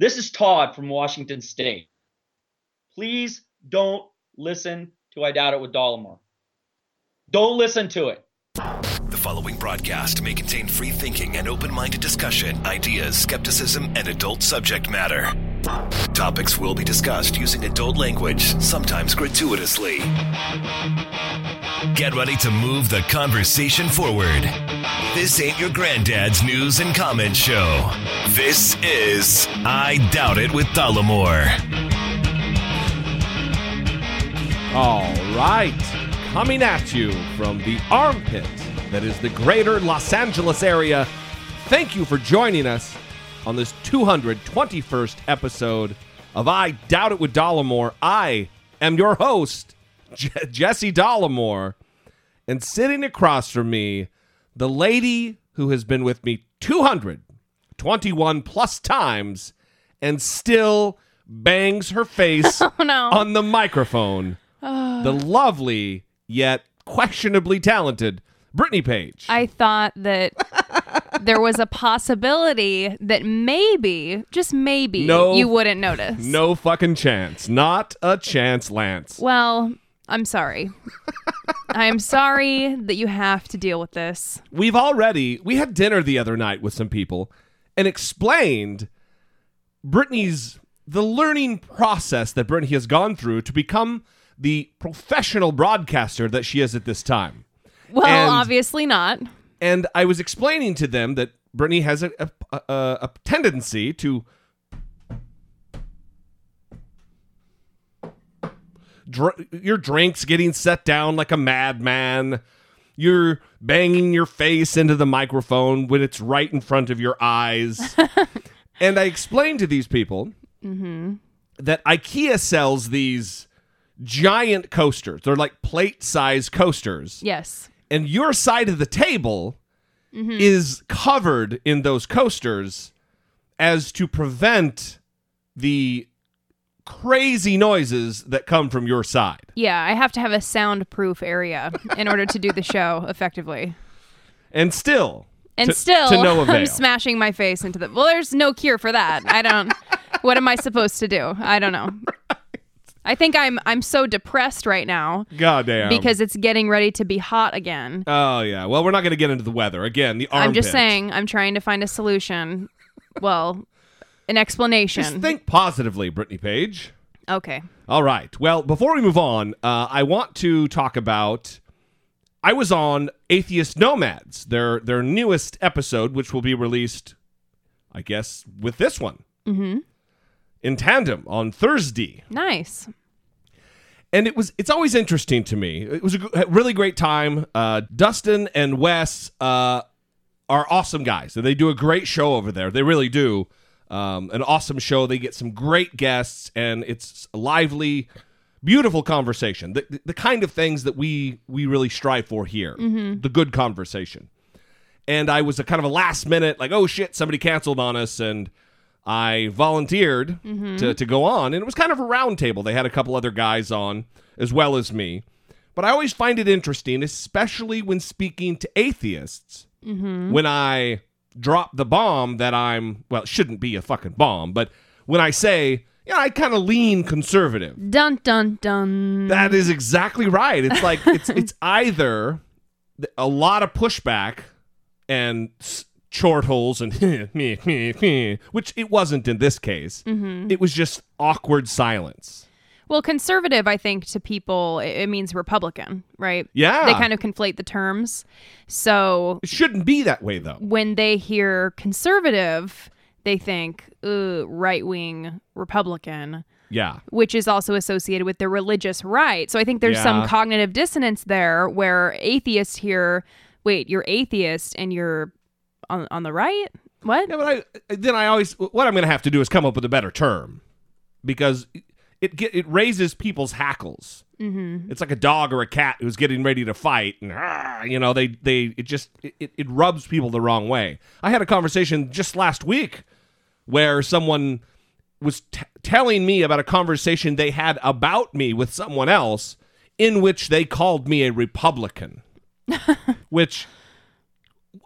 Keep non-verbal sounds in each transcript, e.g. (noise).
This is Todd from Washington State. Please don't listen to I Doubt It with Dollemore. Don't listen to it. The following broadcast may contain free thinking and open minded discussion, ideas, skepticism, and adult subject matter. Topics will be discussed using adult language, sometimes gratuitously. Get ready to move the conversation forward. This ain't your granddad's news and comment show. This is I Doubt It with Dollemore. All right, coming at you from the armpit that is the greater Los Angeles area. Thank you for joining us on this 221st episode of I Doubt It with Dollemore. I am your host, Je- Jesse Dollemore, and sitting across from me, the lady who has been with me 221 plus times and still bangs her face (laughs) Oh no. on the microphone. Oh. the lovely yet questionably talented Brittany Page. I thought that there was a possibility that maybe, just maybe, No. you wouldn't notice. no fucking chance. Not a chance, Lance. Well, I'm sorry. I'm sorry that you have to deal with this. We've already we had dinner the other night with some people and explained Brittany's the learning process that Brittany has gone through to become the professional broadcaster that she is at this time. Well, And- obviously not. and I was explaining to them that Brittany has a, a, a, a tendency to dr- your drinks getting set down like a madman. You're banging your face into the microphone when it's right in front of your eyes. (laughs) and I explained to these people mm-hmm. that IKEA sells these giant coasters. They're like plate size coasters Yes. and your side of the table mm-hmm. is covered in those coasters as to prevent the crazy noises that come from your side. Yeah, I have to have a soundproof area in order to do the show effectively. And still, And to- still, to no (laughs) avail. I'm smashing my face into the. Well, there's no cure for that. I don't. what am I supposed to do? I don't know. I think I'm I'm so depressed right now goddamn. because it's getting ready to be hot again. oh yeah, well we're not going to get into the weather again. The armpit. I'm just saying, I'm trying to find a solution. Well, an explanation. Just think positively, Brittany Page. okay. All right. Well, before we move on, uh, I want to talk about. I was on Atheist Nomads, their their newest episode, which will be released, I guess, with this one. Mm-hmm. In tandem on Thursday, Nice. and it was it's always interesting to me. It was a really great time. Uh, Dustin and Wes uh, are awesome guys, and they do a great show over there. They really do. Um, an awesome show. They get some great guests, and it's a lively, beautiful conversation. The, the, the kind of things that we we really strive for here. Mm-hmm. The good conversation. And I was a kind of a last minute, like, oh shit, somebody canceled on us, and I volunteered mm-hmm. to, to go on. And it was kind of a round table. They had a couple other guys on as well as me. But I always find it interesting, especially when speaking to atheists, mm-hmm. when I drop the bomb that I'm, well, it shouldn't be a fucking bomb, but when I say, yeah, I kind of lean conservative. Dun dun dun. That is exactly right. It's like it's (laughs) it's either a lot of pushback and short holes and (laughs) me me me, which it wasn't in this case. Mm-hmm. It was just awkward silence. Well, conservative, I think, to people, it, it means Republican, right? Yeah. They kind of conflate the terms. So It shouldn't be that way though. when they hear conservative, they think right wing Republican, Yeah. which is also associated with the religious right. So I think there's Yeah. some cognitive dissonance there where atheists hear, wait, you're atheist and you're on, on the right? What? Yeah, but I then I always what I'm going to have to do is come up with a better term because it get, it raises people's hackles. Mm-hmm. It's like a dog or a cat who's getting ready to fight, and ah, you know they they it just it, it rubs people the wrong way. I had a conversation just last week where someone was t- telling me about a conversation they had about me with someone else in which they called me a Republican, (laughs) which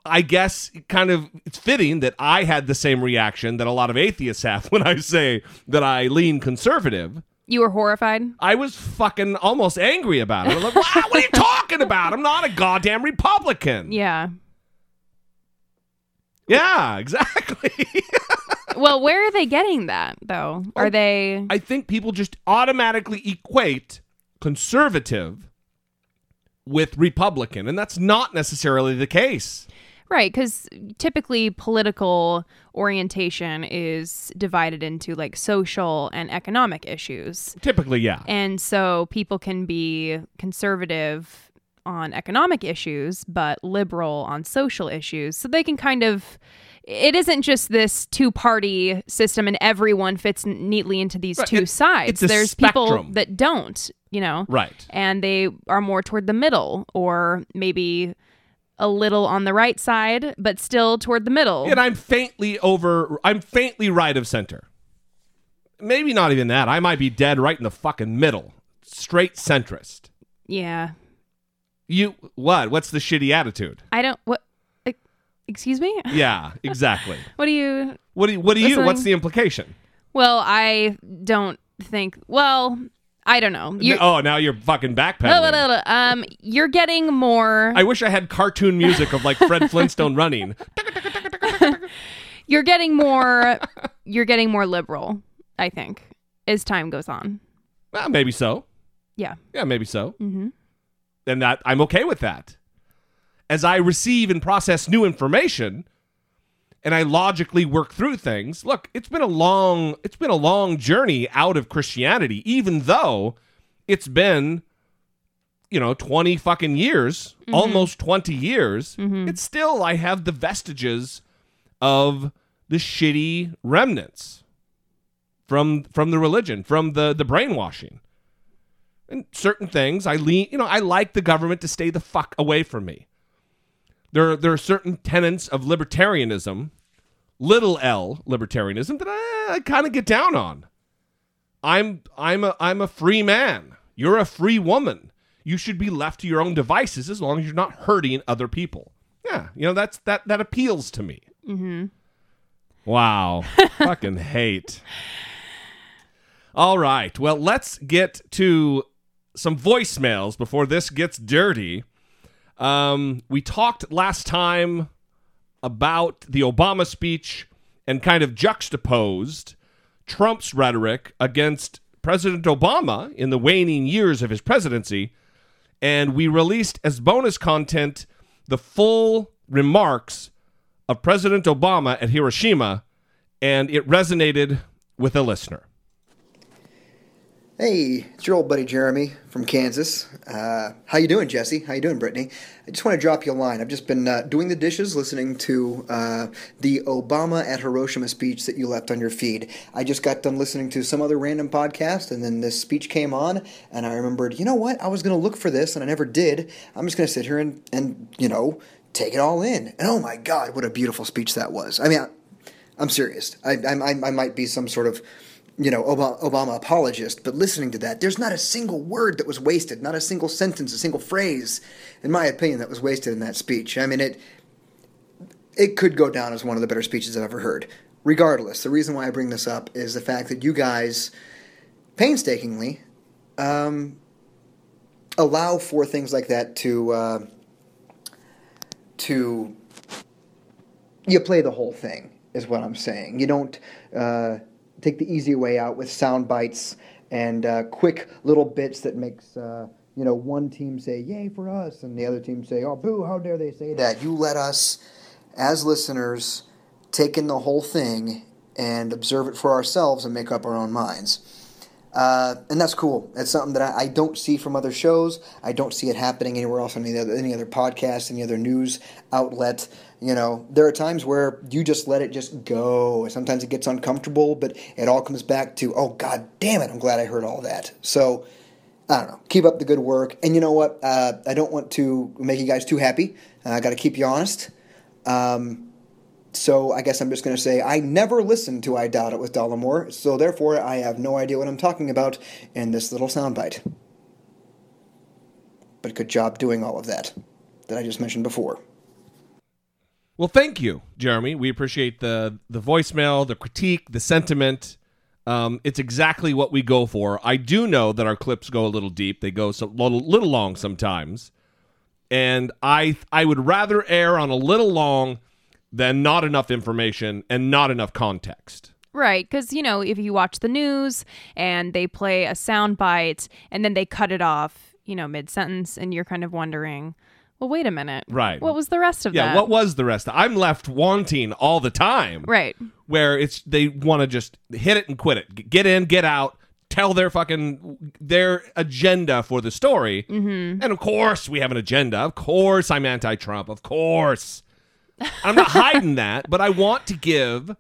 I guess kind of it's fitting that I had the same reaction that a lot of atheists have (laughs) when I say that I lean conservative. You were horrified. I was fucking almost angry about it. I'm like, wow, what are you (laughs) talking about? I'm not a goddamn Republican. Yeah. Yeah, exactly. (laughs) Well, where are they getting that though? Are Oh, they? I think people just automatically equate conservative with Republican, and that's not necessarily the case. Right, because typically political orientation is divided into like social and economic issues. Typically, yeah. And so people can be conservative on economic issues, but liberal on social issues. So they can kind of. It isn't just this two party system and everyone fits n- neatly into these Right, two it- sides. it's a There's people that don't, you know? Right. and they are more toward the middle or maybe a little on the right side but still toward the middle And I'm faintly over, I'm faintly right of center. Maybe not even that. I might be dead right in the fucking middle. Straight centrist. yeah You, what? What's the shitty attitude? i don't what ex- excuse me (laughs) Yeah, exactly. what do you What do you, what do you, Listening. what's the implication? well i don't think well i don't know you oh, now you're fucking backpedaling. um you're getting more I wish I had cartoon music of like Fred (laughs) Flintstone running. you're getting more you're getting more liberal i think as time goes on Well, maybe so. yeah Yeah, maybe so. mm-hmm. And that I'm okay with that. As I receive and process new information and I logically work through things. Look, it's been a long it's been a long journey out of Christianity even though it's been you know 20 fucking years, mm-hmm. almost 20 years. Mm-hmm. It's still I have the vestiges of the shitty remnants from from the religion, from the the brainwashing. And certain things I lean, you know, I like the government to stay the fuck away from me. There there are certain tenets of libertarianism, little L libertarianism that I, I kind of get down on. I'm I'm a I'm a free man. You're a free woman. You should be left to your own devices as long as you're not hurting other people. Yeah, you know that's that that appeals to me. Mm-hmm. Wow, (laughs) fucking hate. All right, well let's get to some voicemails before this gets dirty. Um, we talked last time about the Obama speech and kind of juxtaposed Trump's rhetoric against President Obama in the waning years of his presidency. And we released as bonus content the full remarks of President Obama at Hiroshima, and it resonated with a listener. Hey, it's your old buddy Jeremy from Kansas. Uh, how you doing, Jesse? How you doing, Brittany? I just want to drop you a line. I've just been uh, doing the dishes, listening to uh, the Obama at Hiroshima speech that you left on your feed. I just got done listening to some other random podcast, and then this speech came on, and I remembered, you know what? I was going to look for this, and I never did. I'm just going to sit here and, and, you know, take it all in. And oh my God, what a beautiful speech that was. I mean, I, I'm serious. I, I, I might be some sort of you know, Obama, Obama apologist, but listening to that, there's not a single word that was wasted, not a single sentence, a single phrase, in my opinion, that was wasted in that speech. I mean, it it could go down as one of the better speeches I've ever heard. Regardless, the reason why I bring this up is the fact that you guys painstakingly um, allow for things like that to uh, to you play the whole thing is what I'm saying. You don't uh, take the easy way out with sound bites and uh, quick little bits that makes uh, you know one team say yay for us and the other team say oh boo how dare they say that. You let us as listeners take in the whole thing and observe it for ourselves and make up our own minds. Uh, and that's cool. It's something that I, I don't see from other shows. I don't see it happening anywhere else on any other, any other podcast, any other news outlet. You know, there are times where you just let it just go. Sometimes it gets uncomfortable, but it all comes back to, oh, god damn it, I'm glad I heard all that. So, I don't know. Keep up the good work. And you know what? Uh, I don't want to make you guys too happy. Uh, I got to keep you honest. Um, so I guess I'm just going to say I never listened to I Doubt It with Dollemore, so therefore I have no idea what I'm talking about in this little soundbite. But good job doing all of that that I just mentioned before. Well, thank you, Jeremy. We appreciate the the voicemail, the critique, the sentiment. Um, it's exactly what we go for. I do know that our clips go a little deep. They go a little, little long sometimes, and I I would rather err on a little long than not enough information and not enough context. Right, because you know, if you watch the news and they play a sound bite and then they cut it off, you know, mid sentence, and you're kind of wondering, well, wait a minute, Right. What was the rest of Yeah, that? Yeah, what was the rest? I'm left wanting all the time. right. where it's they want to just hit it and quit it, G- get in, get out, tell their fucking their agenda for the story. Mm-hmm. And of course, we have an agenda. Of course, I'm anti-Trump. Of course, I'm not (laughs) hiding that, but I want to give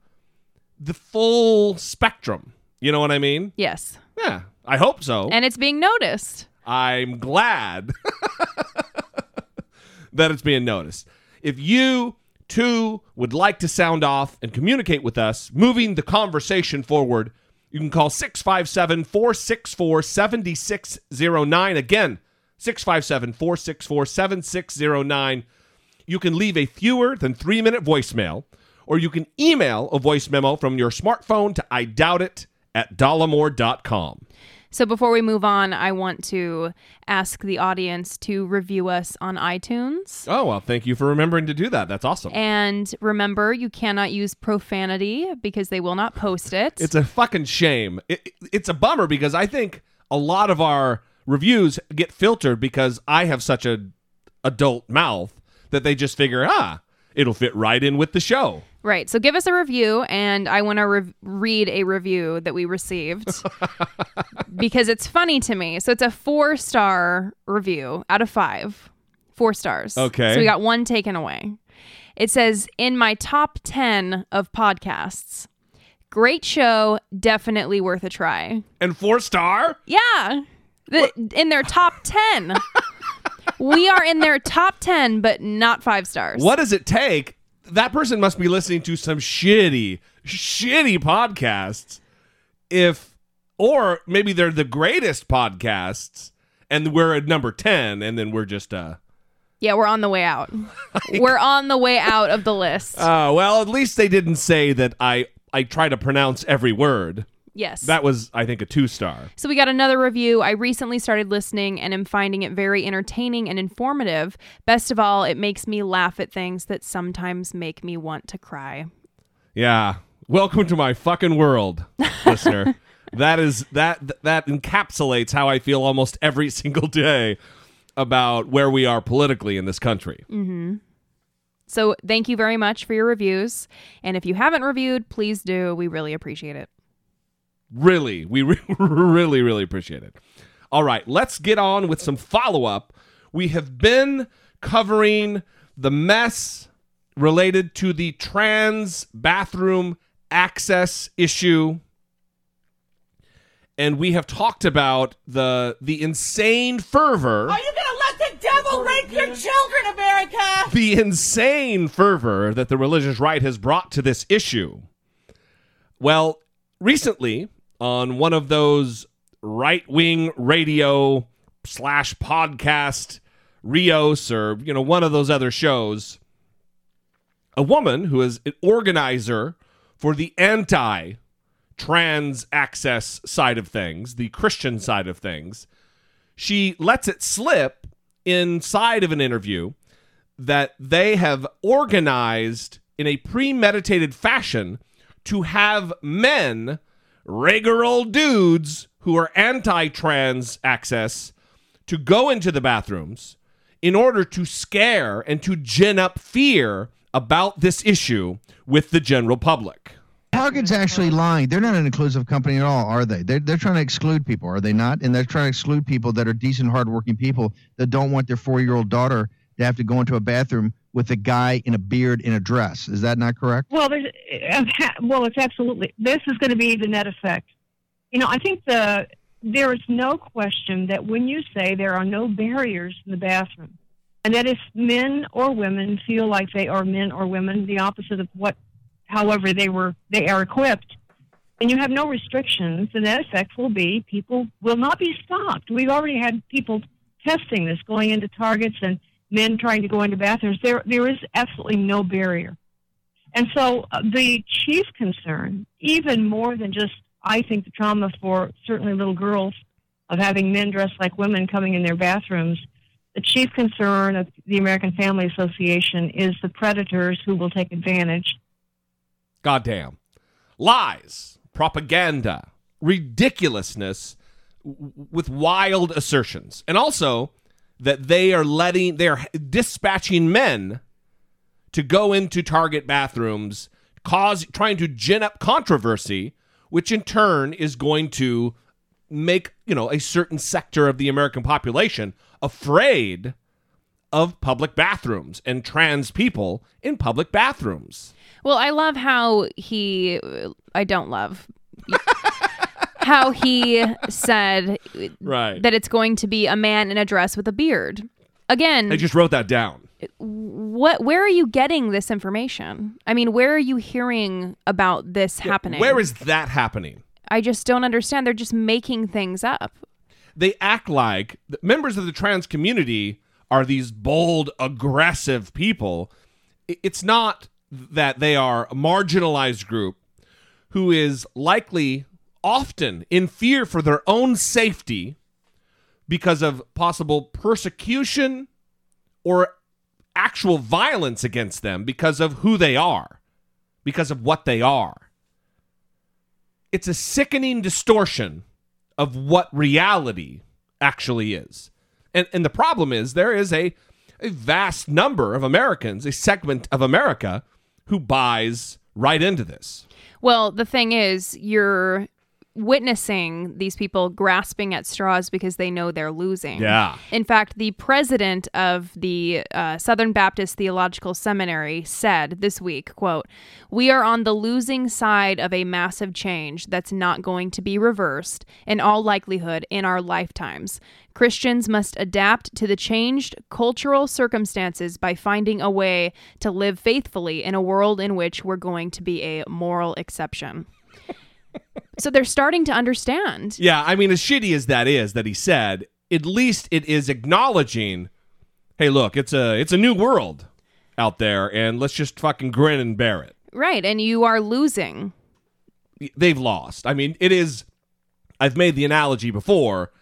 the full spectrum. You know what I mean? Yes, Yeah, I hope so. and it's being noticed. I'm glad (laughs) that it's being noticed. If you too would like to sound off and communicate with us, moving the conversation forward, you can call 657 464 7609. Again, 657 464 7609. You can leave a fewer than three minute voicemail, or you can email a voice memo from your smartphone to I doubt it at dollemore.com. So before we move on, I want to ask the audience to review us on iTunes. Oh, well, thank you for remembering to do that. That's awesome. And remember, you cannot use profanity because they will not post (laughs) it. It's a fucking shame. It, it- it's a bummer because I think a lot of our reviews get filtered because I have such a adult mouth that they just figure, ah, it'll fit right in with the show. Right. So give us a review, and I want to re- read a review that we received (laughs) because it's funny to me. So it's a four star review out of five. Four stars. Okay. So we got one taken away. It says, in my top 10 of podcasts, great show, definitely worth a try. And four star? Yeah. The, in their top 10. (laughs) we are in their top 10, but not five stars. What does it take? That person must be listening to some shitty, shitty podcasts. If, or maybe they're the greatest podcasts and we're at number 10 and then we're just, uh, Yeah, we're on the way out. (laughs) we're on the way out of the list. uh, well, at least they didn't say that I, I try to pronounce every word. Yes. That was, I think, a two star. so we got another review. I recently started listening and am finding it very entertaining and informative. Best of all, it makes me laugh at things that sometimes make me want to cry. Yeah. Welcome to my fucking world, listener. (laughs) That is that that encapsulates how I feel almost every (laughs) single day about where we are politically in this country. Mm-hmm. So thank you very much for your reviews. And if you haven't reviewed, please do. We really appreciate it. Really, we re- (laughs) really really appreciate it. All right, let's get on with some follow-up. We have been covering the mess related to the trans bathroom access issue and we have talked about the the insane fervor Are you gonna let the devil rape your children, America? the insane fervor that the religious right has brought to this issue. Well, recently, on one of those right wing radio slash podcast Rios or, you know, one of those other shows, a woman who is an organizer for the anti trans access side of things, the Christian side of things, she lets it slip inside of an interview that they have organized in a premeditated fashion to have men, regular old dudes who are anti trans access, to go into the bathrooms in order to scare and to gin up fear about this issue with the general public. Target's actually lying. They're not an inclusive company at all, are they? They're, they're trying to exclude people, are they not? And they're trying to exclude people that are decent, hardworking people that don't want their four year old daughter to have to go into a bathroom with a guy in a beard in a dress. Is that not correct? Well, there's, uh, well, it's absolutely. This is going to be the net effect. You know, I think the there is no question that when you say there are no barriers in the bathroom, and that if men or women feel like they are men or women, the opposite of what, however they were they are equipped, and you have no restrictions, the net effect will be people will not be stopped. We've already had people testing this going into targets and men trying to go into bathrooms. There, there is absolutely no barrier. And so uh, the chief concern, even more than just, I think, the trauma for certainly little girls of having men dressed like women coming in their bathrooms, the chief concern of the American Family Association is the predators who will take advantage. Goddamn. Lies, propaganda, ridiculousness with wild assertions. And also that they are letting, they're dispatching men to go into target bathrooms, cause, trying to gin up controversy, which in turn is going to make, you know, a certain sector of the American population afraid of public bathrooms and trans people in public bathrooms. Well, I love how he. I don't love how he said Right. that it's going to be a man in a dress with a beard. Again, I just wrote that down. what? Where are you getting this information? I mean, where are you hearing about this happening? Where is that happening? I just don't understand. They're just making things up. They act like the members of the trans community are these bold, aggressive people. It's not that they are a marginalized group who is likely often in fear for their own safety because of possible persecution or actual violence against them because of who they are, because of what they are. It's a sickening distortion of what reality actually is. And and the problem is there is a a vast number of Americans, a segment of America who buys right into this. Well, the thing is, you're witnessing these people grasping at straws because they know they're losing. Yeah. In fact, the president of the uh, Southern Baptist Theological Seminary said this week, quote, "We are on the losing side of a massive change that's not going to be reversed in all likelihood in our lifetimes. Christians must adapt to the changed cultural circumstances by finding a way to live faithfully in a world in which we're going to be a moral exception." So they're starting to understand. Yeah, I mean as shitty as that is that he said, at least it is acknowledging, hey, look, it's a it's a new world out there and let's just fucking grin and bear it. Right, and you are losing. they've lost. I mean, it is. I've made the analogy before.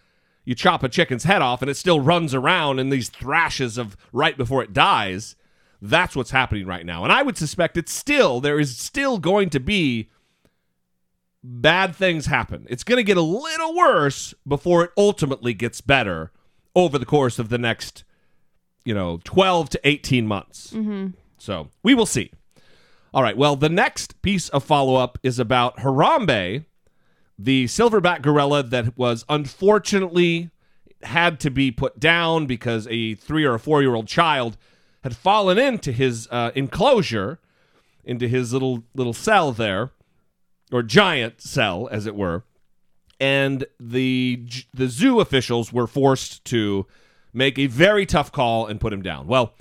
You chop a chicken's head off and it still runs around in these thrashes of right before it dies. That's what's happening right now. And I would suspect it's still, there is still going to be bad things happen. It's going to get a little worse before it ultimately gets better over the course of the next, you know, 12 to 18 months. So we will see. All right. Well, the next piece of follow up is about Harambe, the silverback gorilla that was unfortunately had to be put down because a three or a four year old child had fallen into his uh, enclosure, into his little little cell there, or giant cell, as it were. And the the zoo officials were forced to make a very tough call and put him down. Well,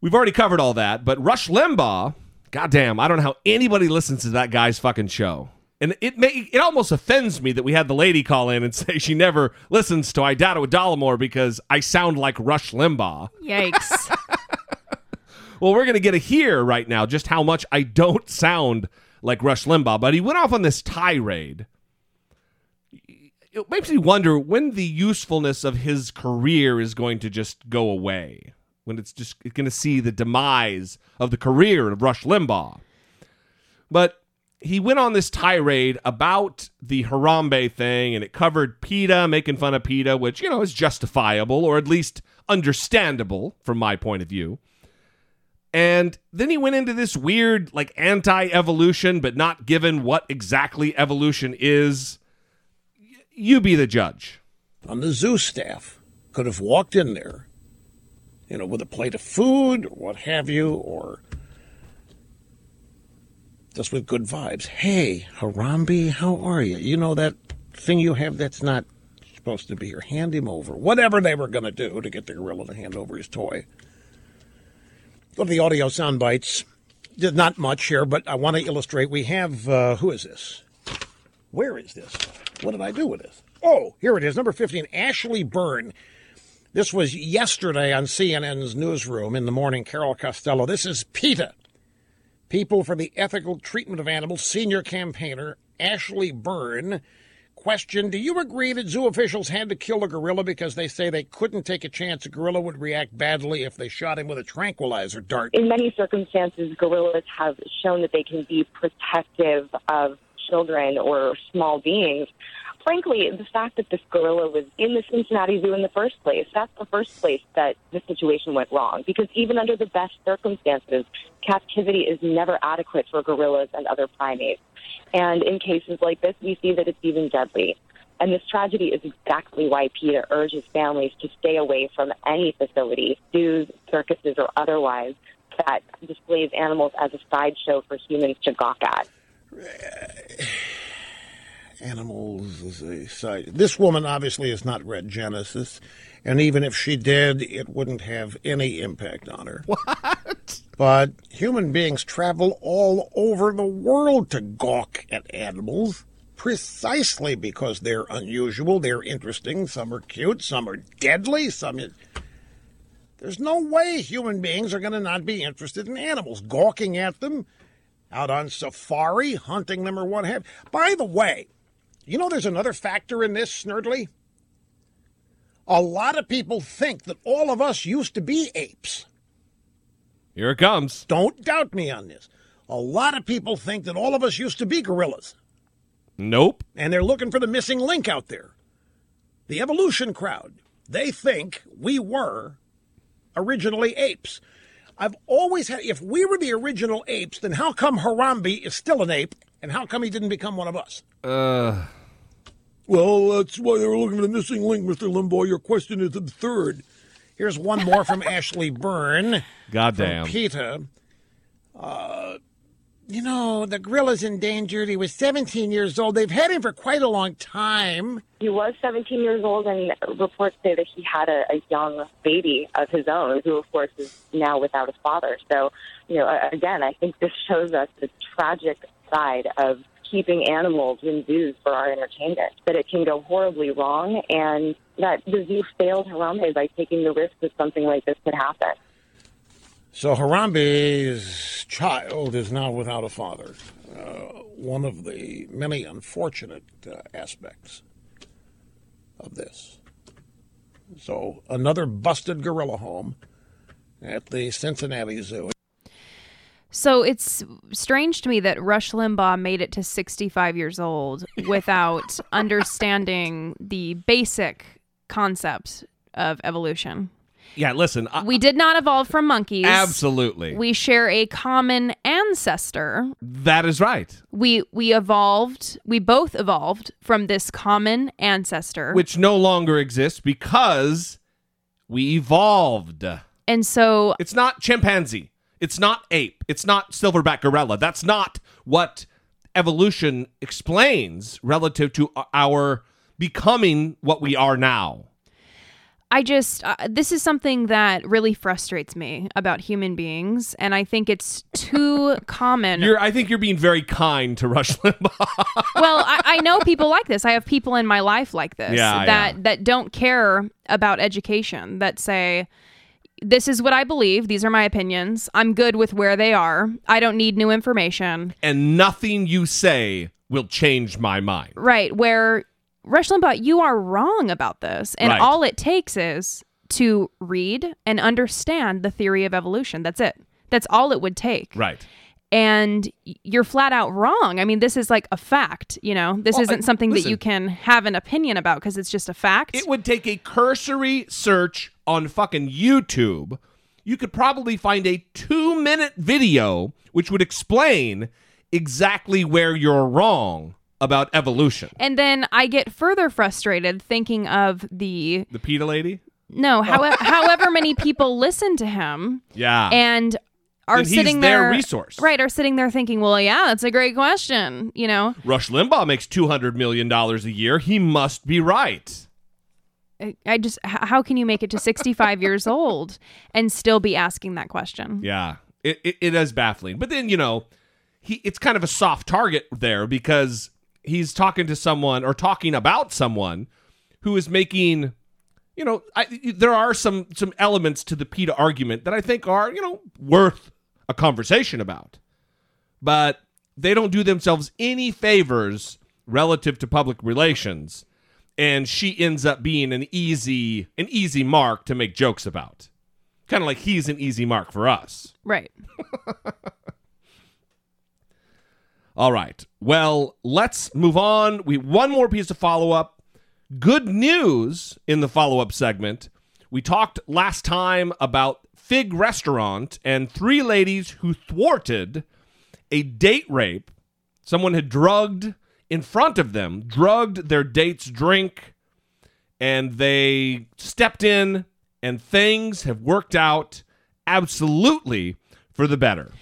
we've already covered all that, but Rush Limbaugh, goddamn, I don't know how anybody listens to that guy's fucking show. And it may it almost offends me that we had the lady call in and (laughs) say she never listens to I Doubt It with Dollemore because I sound like Rush Limbaugh. Yikes. (laughs) Well, we're going to get a hear right now just how much I don't sound like Rush Limbaugh, but he went off on this tirade. It makes me wonder when the usefulness of his career is going to just go away. When it's just going to see the demise of the career of Rush Limbaugh. But he went on this tirade about the Harambe thing, and it covered PETA, making fun of PETA, which, you know, is justifiable or at least understandable from my point of view. And then he went into this weird, like, anti evolution, but not given what exactly evolution is. Y- You be the judge. on the zoo staff could have walked in there, you know, with a plate of food or what have you, or just with good vibes. Hey, Harambe, how are you? You know that thing you have that's not supposed to be here. Hand him over. Whatever they were going to do to get the gorilla to hand over his toy. To the audio sound bites. Not much here, but I want to illustrate. We have, uh, who is this? Where is this? What did I do with this? Oh, here it is, number 15, Ashley Byrne. This was yesterday on CNN's newsroom in the morning. Carol Costello. This is PETA, People for the Ethical Treatment of Animals, senior campaigner Ashley Byrne. Question Do you agree that zoo officials had to kill a gorilla because they say they couldn't take a chance a gorilla would react badly if they shot him with a tranquilizer dart? In many circumstances, gorillas have shown that they can be protective of children or small beings. Frankly, the fact that this gorilla was in the Cincinnati Zoo in the first place, that's the first place that the situation went wrong. Because even under the best circumstances, captivity is never adequate for gorillas and other primates. And in cases like this, we see that it's even deadly. And this tragedy is exactly why PETA urges families to stay away from any facility, zoos, circuses, or otherwise, that displays animals as a sideshow for humans to gawk at. Animals as a side. This woman obviously has not read Genesis, and even if she did, it wouldn't have any impact on her. (laughs) What? But human beings travel all over the world to gawk at animals precisely because they're unusual, they're interesting, some are cute, some are deadly, some. There's no way human beings are going to not be interested in animals, gawking at them, out on safari, hunting them, or what have. By the way, you know there's another factor in this, Snerdley? A lot of people think that all of us used to be apes. Here it comes. Don't doubt me on this. A lot of people think that all of us used to be gorillas, Nope. and they're looking for the missing link out there. The evolution crowd, they think we were originally apes. I've always had, if we were the original apes, then how come Harambe is still an ape, and how come he didn't become one of us? Uh, Well, that's why they were looking for the missing link, Mr. Limbaugh. Your question is absurd. Here's one more from (laughs) Ashley Byrne. goddamn. From PETA. Uh, you know, the gorilla's endangered. He was 17 years old. They've had him for quite a long time. He was 17 years old, and reports say that he had a, a young baby of his own, who, of course, is now without a father. So, you know, again, I think this shows us the tragic side of keeping animals in zoos for our entertainment, that it can go horribly wrong, and that the zoo failed Harambe by taking the risk that something like this could happen. So Harambe's child is now without a father. Uh, one of the many unfortunate uh, aspects of this. So another busted gorilla home at the Cincinnati Zoo. So it's strange to me that Rush Limbaugh made it to 65 years old (laughs) without (laughs) understanding the basic concept of evolution. Yeah, listen. I, We did not evolve from monkeys. absolutely. We share a common ancestor. that is right. We we evolved, we both evolved from this common ancestor. Which no longer exists because we evolved. and so It's not chimpanzee. It's not ape. It's not silverback gorilla. That's not what evolution explains relative to our becoming what we are now. I just, uh, this is something that really frustrates me about human beings. And I think it's too (laughs) common. You're, I think you're being very kind to Rush Limbaugh. well, I, I know (laughs) people like this. I have people in my life like this Yeah, that yeah. that don't care about education. That say, "This is what I believe. These are my opinions. I'm good with where they are. I don't need new information." and nothing you say will change my mind. Right? Where Rush Limbaugh, you are wrong about this, and Right. all it takes is to read and understand the theory of evolution. That's it. That's all it would take. Right. And you're flat out wrong. I mean, this is like a fact. You know, this Well, isn't I- something that you can have an opinion about because it's just a fact. It would take a cursory search on fucking YouTube. You could probably find a two minute video which would explain exactly where you're wrong about evolution. And then I get further frustrated thinking of the The PETA lady? no, oh. however, (laughs) however many people listen to him Yeah. and are sitting their there resource. right? Are sitting there thinking, well, yeah, that's a great question. You know, Rush Limbaugh makes $200 million a year. He must be right. I- I just how can you make it to 65 years old and still be asking that question? Yeah, it, it, it is baffling. But then, you know, he it's kind of a soft target there because he's talking to someone or talking about someone who is making you know, I, there are some some elements to the PETA argument that I think are, you know, worth a conversation about. But they don't do themselves any favors relative to public relations, and she ends up being an easy an easy mark to make jokes about. Kind of like he's an easy mark for us. Right. (laughs) All right. Well, let's move on. We one more piece of follow up. Good news in the follow up segment. We talked last time about Fig Restaurant and three ladies who thwarted a date rape. Someone had drugged in front of them, drugged their date's drink, and they stepped in, and things have worked out absolutely for the better.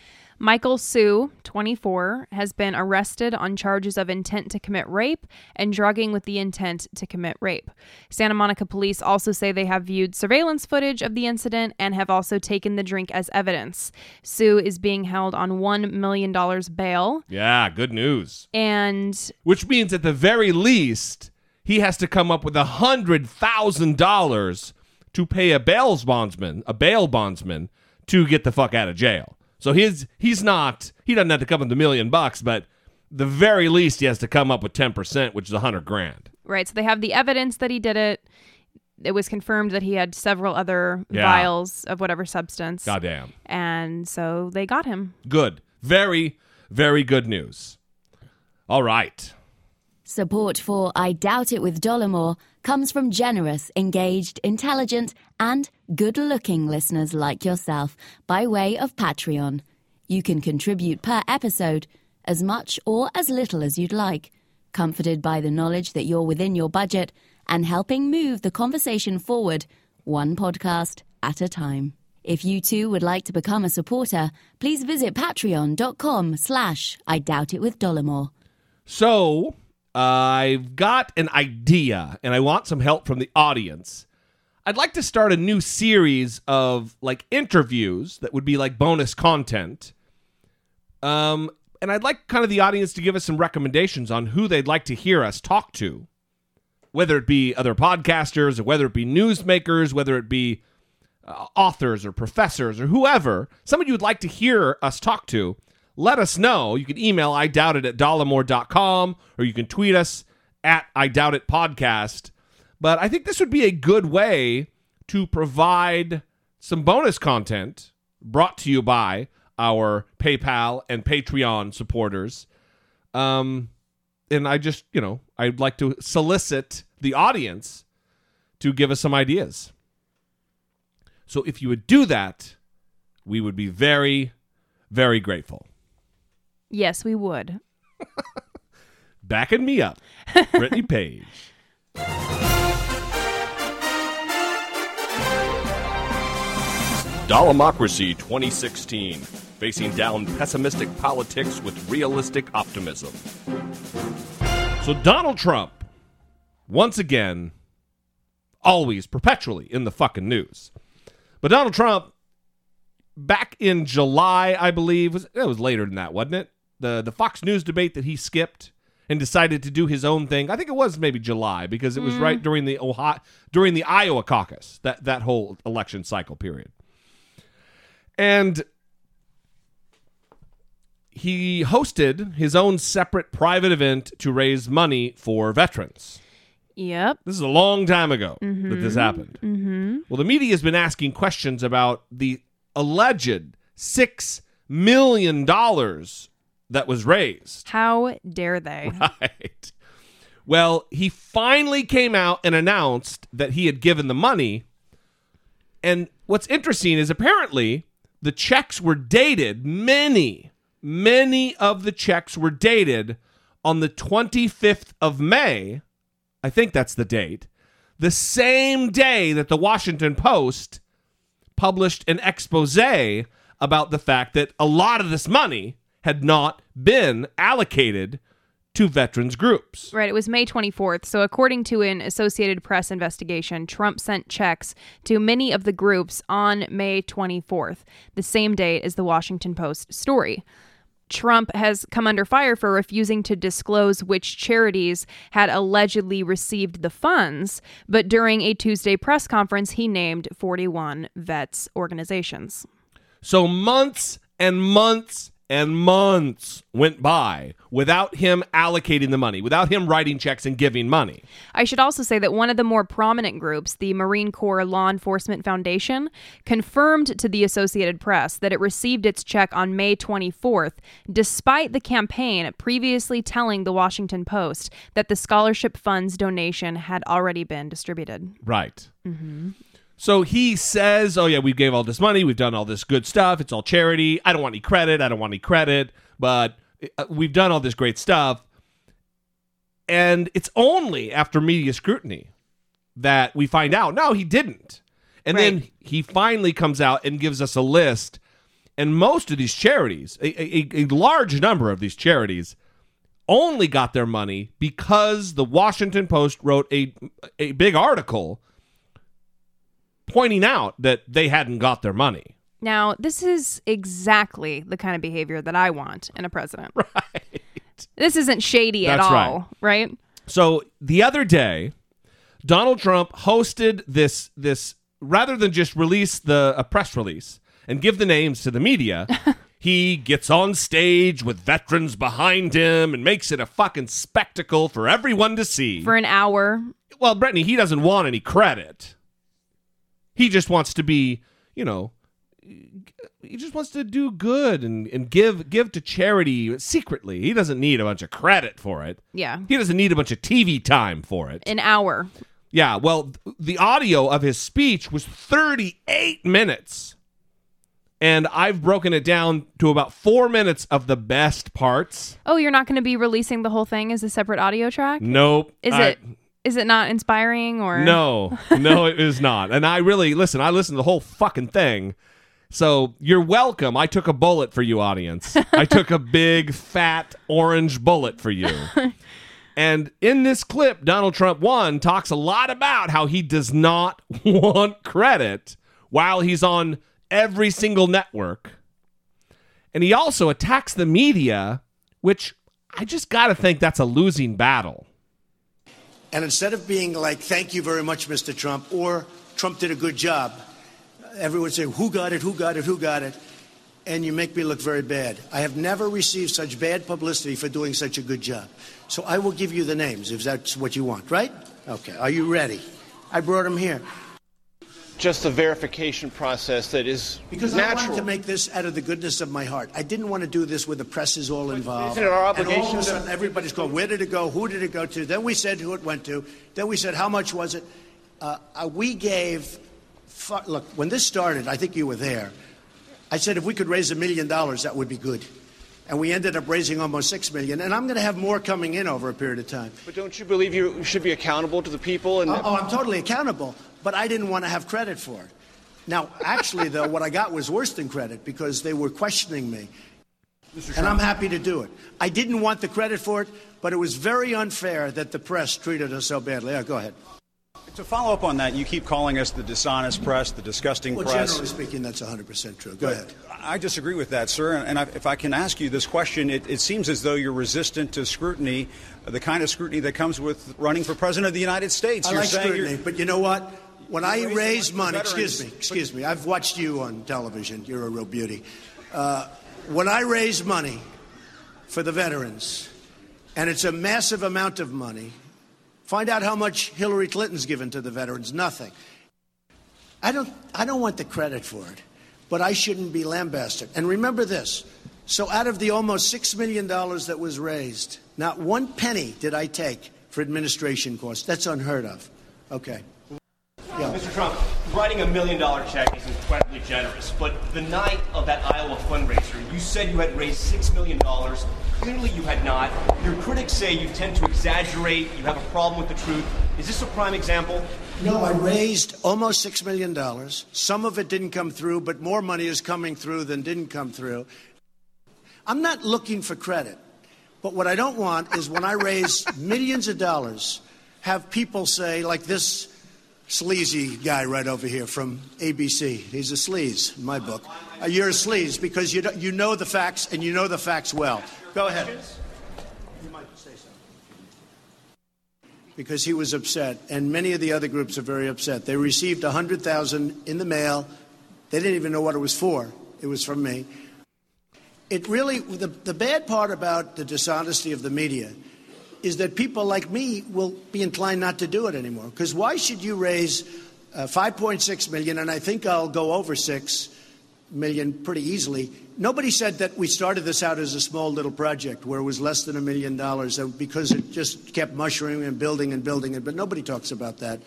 Michael Sue, 24, has been arrested on charges of intent to commit rape and drugging with the intent to commit rape. Santa Monica police also say they have viewed surveillance footage of the incident and have also taken the drink as evidence. Sue is being held on $1 million bail. Yeah, good news. And Which means at the very least, he has to come up with a hundred thousand dollars to pay a bail bondsman, a bail bondsman, to get the fuck out of jail. So he's he's not he doesn't have to come up with a million bucks, but the very least he has to come up with ten percent, which is a hundred grand. Right. So they have the evidence that he did it. It was confirmed that he had several other Yeah. vials of whatever substance. Goddamn. And so they got him. Good. Very, very good news. All right. Support for I Doubt It with Dollemore comes from generous, engaged, intelligent, and good looking listeners like yourself by way of Patreon. You can contribute per episode as much or as little as you'd like, comforted by the knowledge that you're within your budget and helping move the conversation forward, one podcast at a time. If you too would like to become a supporter, please visit patreon.com slash I Doubt It with Dollemore. So I've got an idea, and I want some help from the audience. I'd like to start a new series of like interviews that would be like bonus content. Um, and I'd like kind of the audience to give us some recommendations on who they'd like to hear us talk to, whether it be other podcasters or whether it be newsmakers, whether it be uh, authors or professors or whoever, somebody you would like to hear us talk to, let us know. You can email I doubt it at dollemore.com or you can tweet us at I doubt it podcast. But I think this would be a good way to provide some bonus content brought to you by our PayPal and Patreon supporters. Um, and I just, you know, I'd like to solicit the audience to give us some ideas. So if you would do that, we would be very, very grateful. Yes, we would. Backing me up, (laughs) Brittany Page. Dollemocracy 2016, facing down pessimistic politics with realistic optimism. So Donald Trump, once again, always perpetually in the fucking news. But Donald Trump, back in July, I believe, was it was later than that, wasn't it? The the Fox News debate that he skipped and decided to do his own thing. I think it was maybe July because it was Mm. right during the Ohio during the Iowa caucus, that that whole election cycle period. And he hosted his own separate private event to raise money for veterans. Yep. This is a long time ago that this Mhm. happened. Mm-hmm. Well, the media has been asking questions about the alleged $6 million that was raised. How dare they? (laughs) Right. Well, he finally came out and announced that he had given the money. And what's interesting is apparently the checks were dated, many, many of the checks were dated on the 25th of May. I think that's the date. The same day that the Washington Post published an expose about the fact that a lot of this money had not been allocated to veterans groups. Right, it was May 24th. So, according to an Associated Press investigation, Trump sent checks to many of the groups on May 24th, the same date as the Washington Post story. Trump has come under fire for refusing to disclose which charities had allegedly received the funds, but during a Tuesday press conference, he named 41 vets organizations. So months and months and months went by without him allocating the money, without him writing checks and giving money. I should also say that one of the more prominent groups, the Marine Corps Law Enforcement Foundation, confirmed to the Associated Press that it received its check on May 24th, despite the campaign previously telling the Washington Post that the scholarship funds donation had already been distributed. Right. Mm-hmm. So he says, "Oh yeah, we gave all this money, we've done all this good stuff. It's all charity. I don't want any credit. I don't want any credit, but uh, we've done all this great stuff." And it's only after media scrutiny that we find out no, he didn't. And then he finally comes out and gives us a list. And most of these charities, a, a, a large number of these charities, only got their money because the Washington Post wrote a a big article pointing out that they hadn't got their money. Now, this is exactly the kind of behavior that I want in a president. (laughs) Right. This isn't shady at That's all, right? So the other day, Donald Trump hosted this this rather than just release the a press release and give the names to the media, (laughs) he gets on stage with veterans behind him and makes it a fucking spectacle for everyone to see. For an hour. well, Brittany, he doesn't want any credit. He just wants to be, you know, he just wants to do good and, and give give to charity secretly. He doesn't need a bunch of credit for it. Yeah. He doesn't need a bunch of TV time for it. An hour. Yeah, well, the audio of his speech was 38 minutes. And I've broken it down to about four minutes of the best parts. Oh, you're not going to be releasing the whole thing as a separate audio track? Nope. Is I- it is it not inspiring or No, no, it is not. And I really listen. I listened to the whole fucking thing. So you're welcome. I took a bullet for you, audience. I took a (laughs) big fat orange bullet for you. (laughs) And in this clip, Donald Trump one talks a lot about how he does not (laughs) want credit while he's on every single network. And he also attacks the media, which I just got to think that's a losing battle. And instead of being like, thank you very much, Mr. Trump, or Trump did a good job, everyone say, who got it, who got it, who got it? And you make me look very bad. I have never received such bad publicity for doing such a good job. So I will give you the names if that's what you want, right? Okay. Are you ready? I brought them here. Just a verification process that is Because I wanted to make this out of the goodness of my heart. I didn't want to do this where the press is all involved. isn't it our And all obligation of a sudden, everybody's going, where did it go? Who did it go to? Then we said who it went to. Then we said, how much was it? Uh, uh, we gave, look, when this started, I think you were there. I said if we could raise a million dollars, that would be good. And we ended up raising almost six million. And I'm going to have more coming in over a period of time. But don't you believe you should be accountable to the people? And Oh, oh, I'm totally accountable, but I didn't want to have credit for it. Now, actually, though, what I got was worse than credit because they were questioning me. And I'm happy to do it. I didn't want the credit for it, but it was very unfair that the press treated us so badly. Yeah, go ahead. To follow up on that, you keep calling us the dishonest press, the disgusting Well, press. generally speaking, that's 100% true. Go ahead. I disagree with that, sir. And I, if I can ask you this question, it, it seems as though you're resistant to scrutiny, the kind of scrutiny that comes with running for president of the United States. I you're like scrutiny, but you know what? When I raise money, excuse me, excuse me, I've watched you on television. You're a real beauty. Uh, when I raise money for the veterans, and it's a massive amount of money, find out how much Hillary Clinton's given to the veterans. Nothing. I don't, I don't want the credit for it, but I shouldn't be lambasted. And remember this. So out of the almost $6 million that was raised, not one penny did I take for administration costs. That's unheard of. Okay. Mr. Trump, writing a million dollar check is incredibly generous, but the night of that Iowa fundraiser, you said you had raised $6 million. Clearly, you had not. Your critics say you tend to exaggerate, you have a problem with the truth. Is this a prime example? No, I raised almost $6 million. Some of it didn't come through, but more money is coming through than didn't come through. I'm not looking for credit, but what I don't want is when I raise millions of dollars, have people say, like this sleazy guy right over here from ABC. He's a sleaze in my book. Uh, you're a sleaze because you, you know the facts and you know the facts well. Go ahead. Because he was upset, and many of the other groups are very upset. They received 100,000 in the mail. They didn't even know what it was for. It was from me. It really, the, the bad part about the dishonesty of the media is that people like me will be inclined not to do it anymore. Because why should you raise uh, 5.6 million, and I think I'll go over 6 million pretty easily. Nobody said that we started this out as a small little project where it was less than a million dollars uh, because it just kept mushrooming and building and building it, but nobody talks about that.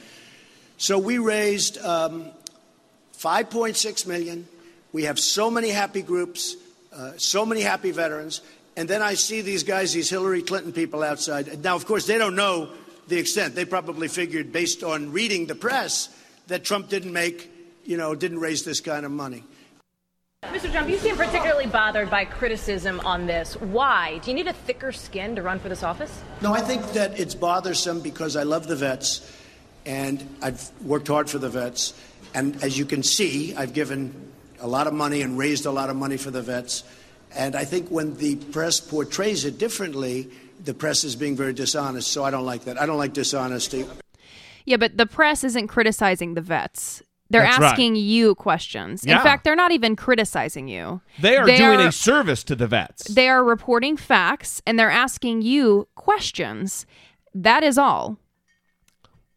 So we raised um, 5.6 million. We have so many happy groups, uh, so many happy veterans. And then I see these guys, these Hillary Clinton people outside. Now, of course, they don't know the extent. They probably figured, based on reading the press, that Trump didn't make, you know, didn't raise this kind of money. Mr. Trump, you seem particularly bothered by criticism on this. Why? Do you need a thicker skin to run for this office? No, I think that it's bothersome because I love the vets and I've worked hard for the vets. And as you can see, I've given a lot of money and raised a lot of money for the vets. And I think when the press portrays it differently, the press is being very dishonest. So I don't like that. I don't like dishonesty. Yeah, but the press isn't criticizing the vets. They're That's right. asking you questions. Yeah. In fact, they're not even criticizing you. They are doing a service to the vets. They are reporting facts and they're asking you questions. That is all.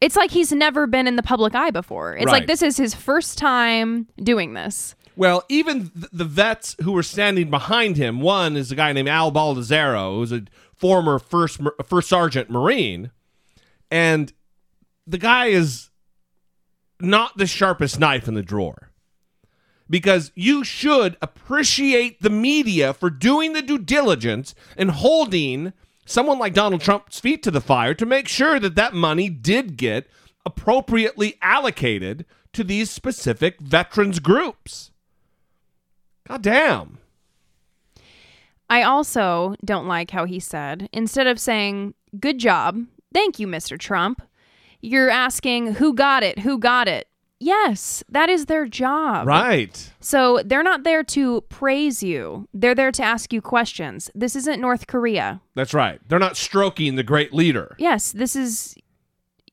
It's like he's never been in the public eye before. It's like this is his first time doing this. Well, even th- the vets who were standing behind him, one is a guy named Al Baldasaro, who's a former first first sergeant Marine, and the guy is not the sharpest knife in the drawer. Because you should appreciate the media for doing the due diligence and holding someone like Donald Trump's feet to the fire to make sure that that money did get appropriately allocated to these specific veterans groups. God damn. I also don't like how he said, instead of saying, good job, thank you, Mr. Trump, you're asking, who got it? Who got it? Yes, that is their job. Right. So they're not there to praise you, they're there to ask you questions. This isn't North Korea. That's right. They're not stroking the great leader. Yes, this is.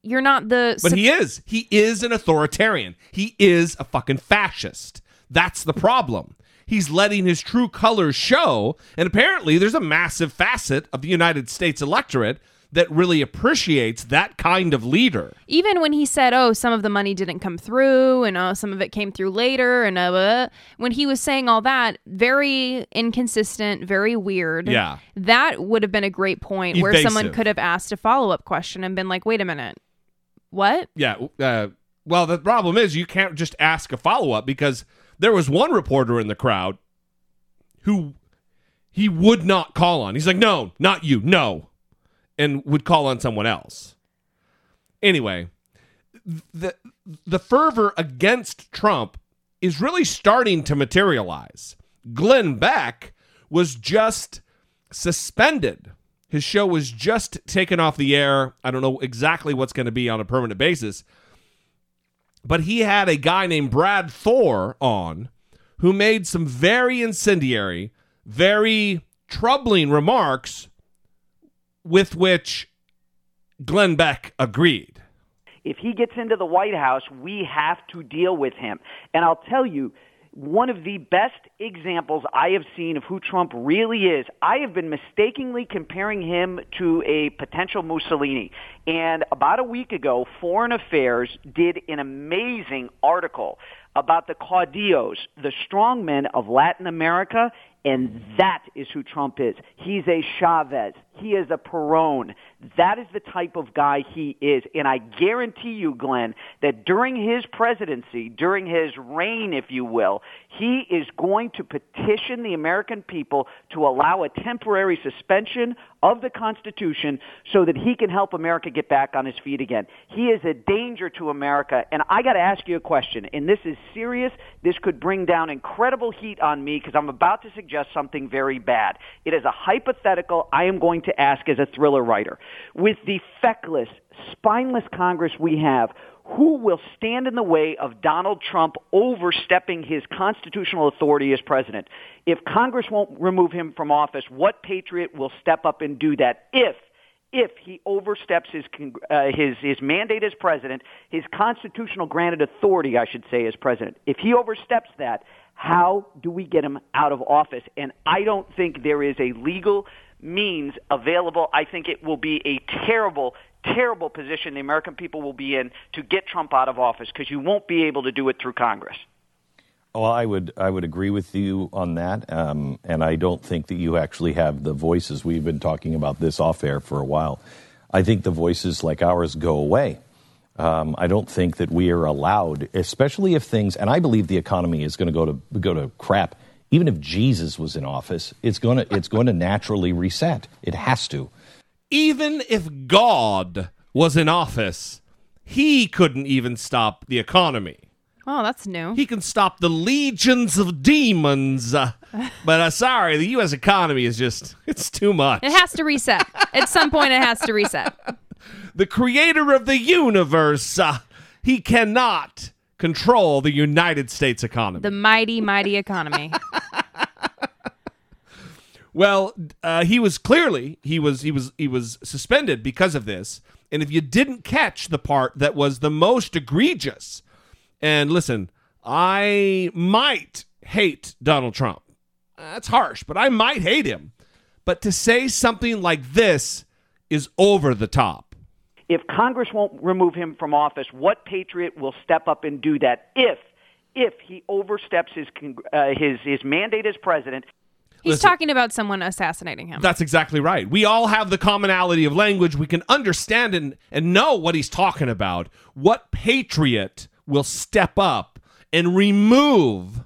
You're not the. But he is. He is an authoritarian. He is a fucking fascist. That's the problem. He's letting his true colors show. And apparently, there's a massive facet of the United States electorate that really appreciates that kind of leader. even when he said, "Oh, some of the money didn't come through, and oh, some of it came through later," and uh, uh, when he was saying all that, very inconsistent, very weird. Yeah. that would have been a great point where someone could have asked a follow up question and been like, "Wait a minute, what?" Yeah. Uh, well, the problem is you can't just ask a follow up because there was one reporter in the crowd who he would not call on. He's like, no, not you, no, and would call on someone else. Anyway, the the fervor against Trump is really starting to materialize. Glenn Beck was just suspended. His show was just taken off the air. I don't know exactly what's going to be on a permanent basis. But he had a guy named Brad Thor on who made some very incendiary, very troubling remarks with which Glenn Beck agreed. If he gets into the White House, we have to deal with him. And I'll tell you, one of the best examples I have seen of who Trump really is, I have been mistakenly comparing him to a potential Mussolini. And about a week ago, Foreign Affairs did an amazing article about the caudillos, the strongmen of Latin America, and that is who Trump is. He's a Chavez. He is a Perón. That is the type of guy he is. And I guarantee you, Glenn, that during his presidency, during his reign, if you will, he is going to petition the American people to allow a temporary suspension of the Constitution so that he can help America get back on his feet again. He is a danger to America. And I got to ask you a question, and this is serious. This could bring down incredible heat on me because I'm about to suggest something very bad. It is a hypothetical I am going to ask as a thriller writer. With the feckless, spineless Congress we have, who will stand in the way of Donald Trump overstepping his constitutional authority as president? If Congress won't remove him from office, what patriot will step up and do that if if he oversteps his uh, his his mandate as president, his constitutional granted authority, I should say, as president. If he oversteps that, how do we get him out of office? And I don't think there is a legal means available. I think it will be a terrible, terrible position the American people will be in to get Trump out of office because you won't be able to do it through Congress. Well, I would I would agree with you on that, um, and I don't think that you actually have the voices. We've been talking about this off air for a while. I think the voices like ours go away. Um, I don't think that we are allowed, especially if things. And I believe the economy is going to go to go to crap. Even if Jesus was in office, it's going to it's going to naturally reset. It has to. Even if God was in office, he couldn't even stop the economy. Oh, that's new. He can stop the legions of demons. Uh, (laughs) but uh, sorry, the U.S. economy is just, it's too much. It has to reset. At some point, it has to reset. (laughs) The creator of the universe, uh, he cannot control the United States economy. The mighty, mighty economy. (laughs) well, uh, he was clearly he was he was he was suspended because of this. And if you didn't catch the part that was the most egregious, and listen, I might hate Donald Trump. That's harsh, but I might hate him. But to say something like this is over the top. If Congress won't remove him from office, what patriot will step up and do that if if he oversteps his uh, his his mandate as president? He's Listen, talking about someone assassinating him. That's exactly right. We all have the commonality of language. We can understand and, and know what he's talking about. What patriot will step up and remove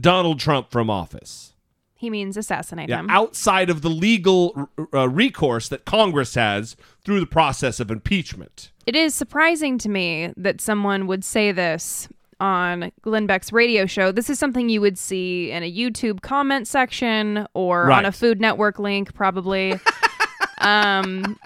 Donald Trump from office. He means assassinate yeah, him. Outside of the legal uh, recourse that Congress has through the process of impeachment. It is surprising to me that someone would say this on Glenn Beck's radio show. This is something you would see in a YouTube comment section or right. on a Food Network link, probably. (laughs) um,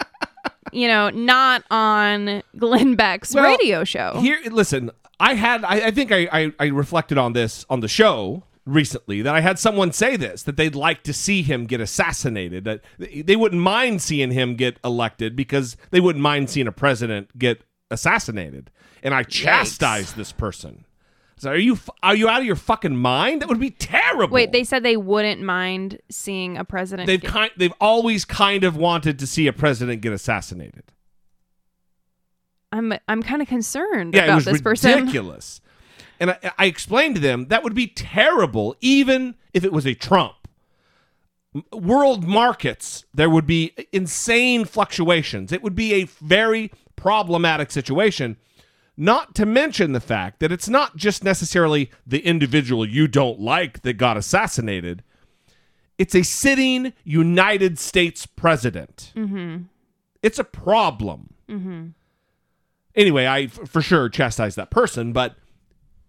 you know, not on Glenn Beck's well, radio show. Here, listen, I had, I, I think I, I, I reflected on this on the show recently that I had someone say this that they'd like to see him get assassinated that they wouldn't mind seeing him get elected because they wouldn't mind seeing a president get assassinated and I chastised this person. So are you are you out of your fucking mind? That would be terrible. Wait, they said they wouldn't mind seeing a president. They've get- kind they've always kind of wanted to see a president get assassinated. I'm I'm kind of concerned Yeah, about it was this person. ridiculous. And I, I explained to them that would be terrible, even if it was a Trump. World markets, there would be insane fluctuations. It would be a very problematic situation. Not to mention the fact that it's not just necessarily the individual you don't like that got assassinated. It's a sitting United States president. Mm-hmm. It's a problem. Mm-hmm. Anyway, I f- for sure chastised that person, but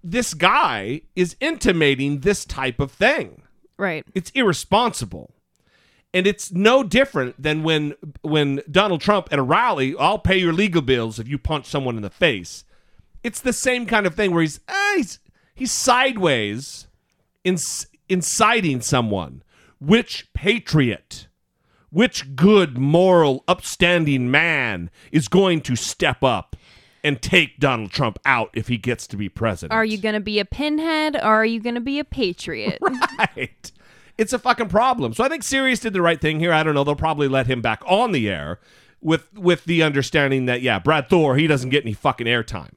this guy is intimating this type of thing. Right. It's irresponsible. And it's no different than when when Donald Trump at a rally, I'll pay your legal bills if you punch someone in the face. It's the same kind of thing where he's eh, he's, he's sideways inc- inciting someone. Which patriot, which good, moral, upstanding man is going to step up and take Donald Trump out if he gets to be president? Are you going to be a pinhead or are you going to be a patriot? (laughs) right. It's a fucking problem. So I think Sirius did the right thing here. I don't know. They'll probably let him back on the air with with the understanding that yeah, Brad Thor he doesn't get any fucking airtime.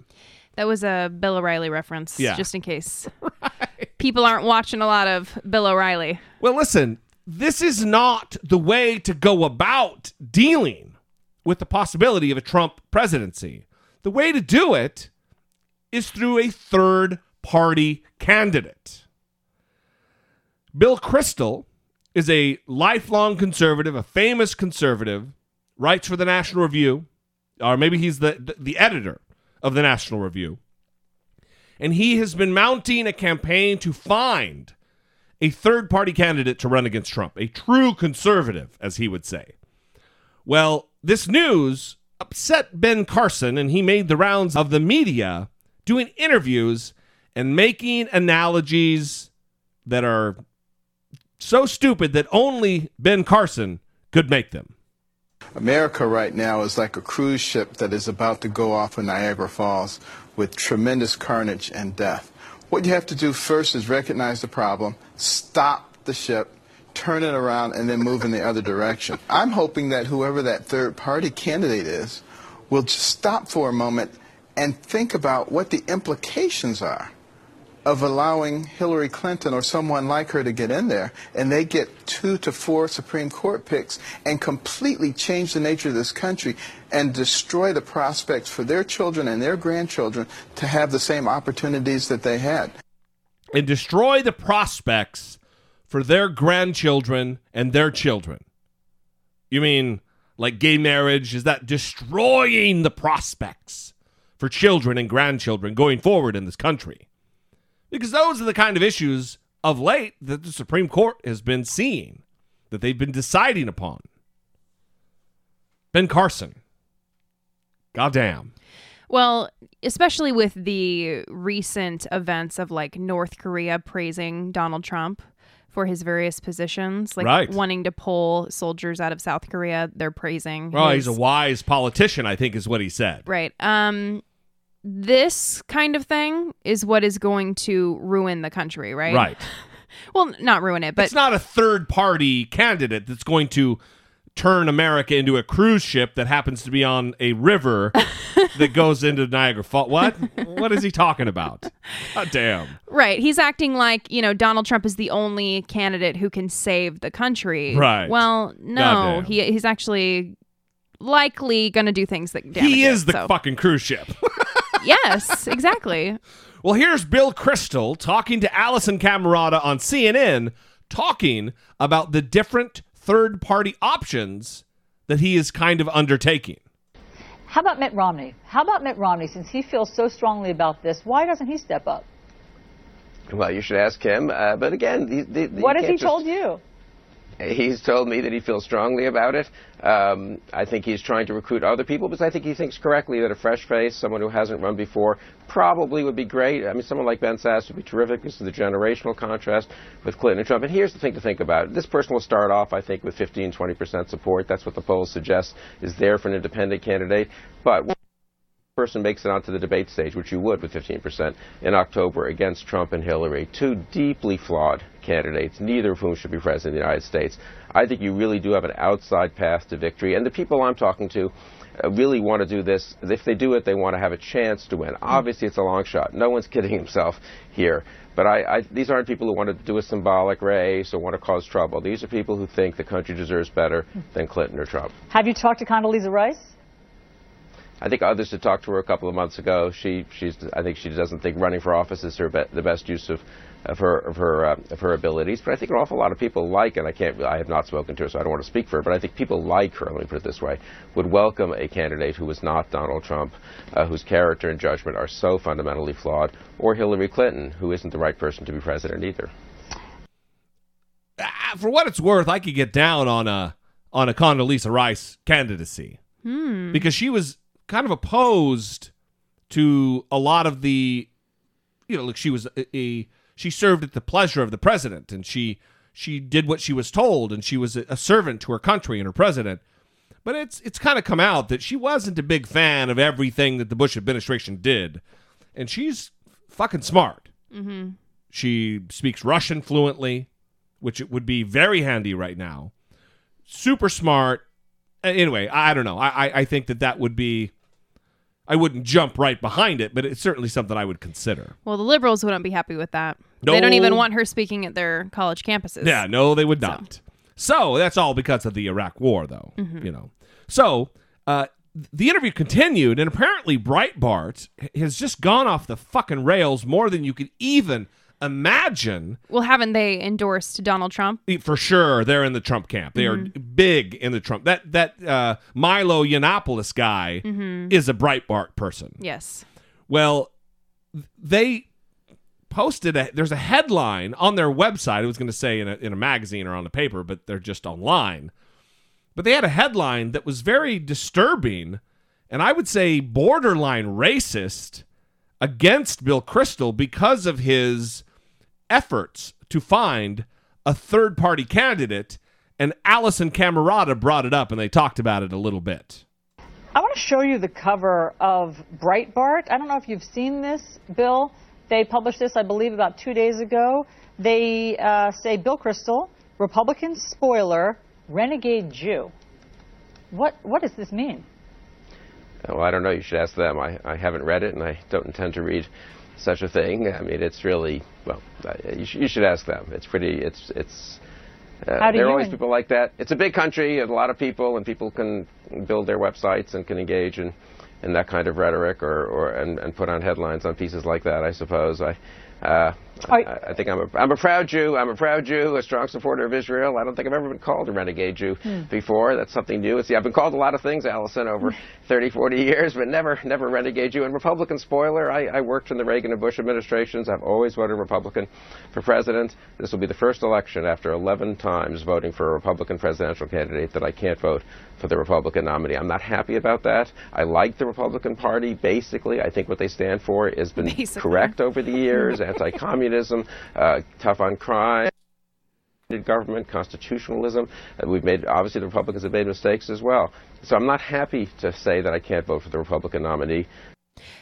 That was a Bill O'Reilly reference, Yeah. just in case (laughs) people aren't watching a lot of Bill O'Reilly. Well, listen, this is not the way to go about dealing with the possibility of a Trump presidency. The way to do it is through a third party candidate. Bill Kristol is a lifelong conservative, a famous conservative, writes for the National Review, or maybe he's the, the editor of the National Review. And he has been mounting a campaign to find a third party candidate to run against Trump, a true conservative, as he would say. Well, this news upset Ben Carson, and he made the rounds of the media doing interviews and making analogies that are so stupid that only Ben Carson could make them. America right now is like a cruise ship that is about to go off in Niagara Falls with tremendous carnage and death. What you have to do first is recognize the problem, stop the ship, turn it around, and then move in the other direction. I'm hoping that whoever that third party candidate is will just stop for a moment and think about what the implications are of allowing Hillary Clinton or someone like her to get in there and they get two to four Supreme Court picks and completely change the nature of this country and destroy the prospects for their children and their grandchildren to have the same opportunities that they had. And destroy the prospects for their grandchildren and their children. You mean like gay marriage? Is that destroying the prospects for children and grandchildren going forward in this country? Because those are the kind of issues of late that the Supreme Court has been seeing, that they've been deciding upon. Ben Carson. Goddamn. Well, especially with the recent events of like North Korea praising Donald Trump for his various positions, like Right. wanting to pull soldiers out of South Korea, they're praising. Well, his- he's a wise politician, I think is what he said. Right. Um this kind of thing is what is going to ruin the country, right? Right. (laughs) Well, not ruin it, but it's not a third party candidate that's going to turn America into a cruise ship that happens to be on a river (laughs) that goes into Niagara Falls. What? what is he talking about? God damn. Right. He's acting like, you know, Donald Trump is the only candidate who can save the country. Right. Well, no, he he's actually likely going to do things that damage he is it, the so. fucking cruise ship. (laughs) yes, exactly. Well, here's Bill Kristol talking to Alisyn Camerota on CNN, talking about the different third party options that he is kind of undertaking. How about Mitt Romney? How about Mitt Romney? Since he feels so strongly about this, why doesn't he step up? Well, you should ask him. Uh, but again, the, the, the- what has he just- told you? He's told me that he feels strongly about it. Um, I think he's trying to recruit other people because I think he thinks correctly that a fresh face, someone who hasn't run before, probably would be great. I mean, someone like Ben Sasse would be terrific. This is the generational contrast with Clinton and Trump. And here's the thing to think about. This person will start off, I think, with 15, 20% support. That's what the polls suggest is there for an independent candidate. But person makes it onto the debate stage, which you would with 15% in October against Trump and Hillary, two deeply flawed candidates, neither of whom should be president of the United States. I think you really do have an outside path to victory. And the people I'm talking to uh, really want to do this. If they do it, they want to have a chance to win. Obviously, it's a long shot. No one's (laughs) kidding himself here. But I, I, these aren't people who want to do a symbolic race or want to cause trouble. These are people who think the country deserves better than Clinton or Trump. Have you talked to Condoleezza Rice? I think others had talked to her a couple of months ago. She, she's, I think she doesn't think running for office is her be- the best use of, of her, of her, uh, of her abilities. But I think an awful lot of people like, and I can't, I have not spoken to her, so I don't want to speak for her. But I think people like her. Let me put it this way: would welcome a candidate who is not Donald Trump, uh, whose character and judgment are so fundamentally flawed, or Hillary Clinton, who isn't the right person to be president either. Ah, For what it's worth, I could get down on a on a Condoleezza Rice candidacy Hmm. because she was kind of opposed to a lot of the, you know, like she was a, a she served at the pleasure of the president and she she did what she was told and she was a, servant to her country and her president. But it's it's kind of come out that she wasn't a big fan of everything that the Bush administration did, and she's fucking smart. Mm-hmm. She speaks Russian fluently, which it would be very handy right now. Super smart. Anyway, I I don't know. I, I I think that that would be. I wouldn't jump right behind it, but it's certainly something I would consider. Well, the liberals wouldn't be happy with that. They don't even want her speaking at their college campuses. Yeah, no, they would not. So, that's all because of the Iraq War, though. Mhm. You know. So uh, the interview continued, and apparently Breitbart has just gone off the fucking rails more than you could even imagine. Well, haven't they endorsed Donald Trump? For sure, they're in the Trump camp. They are big in the Trump. That that uh, Milo Yiannopoulos guy Mhm. is a Breitbart person. Yes. Well, they posted a there's a headline on their website. It was going to say in a, in a magazine or on the paper, but they're just online. But they had a headline that was very disturbing and I would say borderline racist against Bill Kristol because of his efforts to find a third party candidate. And Alisyn Camerota brought it up and they talked about it a little bit. I want to show you the cover of Breitbart. I don't know if you've seen this, Bill. They published this, I believe, about two days ago. They uh, say Bill Kristol, Republican spoiler, renegade Jew. What what does this mean? Well, I don't know. You should ask them. I, I haven't read it, and I don't intend to read such a thing. I mean, it's really well. You, sh- you should ask them. It's pretty. It's it's. Uh, there are always in- people like that. It's a big country, and a lot of people, and people can build their websites and can engage in, in that kind of rhetoric, or, or and, and put on headlines on pieces like that. I suppose. I, uh, I, I think I'm a, I'm a proud Jew. I'm a proud Jew, a strong supporter of Israel. I don't think I've ever been called a renegade Jew Hmm. before. That's something new. See, I've been called a lot of things, Alisyn, over (laughs) 30, 40 years, but never, never renegade Jew. And Republican spoiler, I, I worked in the Reagan and Bush administrations. I've always voted Republican for president. This will be the first election after 11 times voting for a Republican presidential candidate that I can't vote for the Republican nominee. I'm not happy about that. I like the Republican Party. Basically, I think what they stand for has been Basically. correct over the years. (laughs) Anti-communism, uh, tough on crime government, constitutionalism. Uh, we've made obviously the Republicans have made mistakes as well. So I'm not happy to say that I can't vote for the Republican nominee.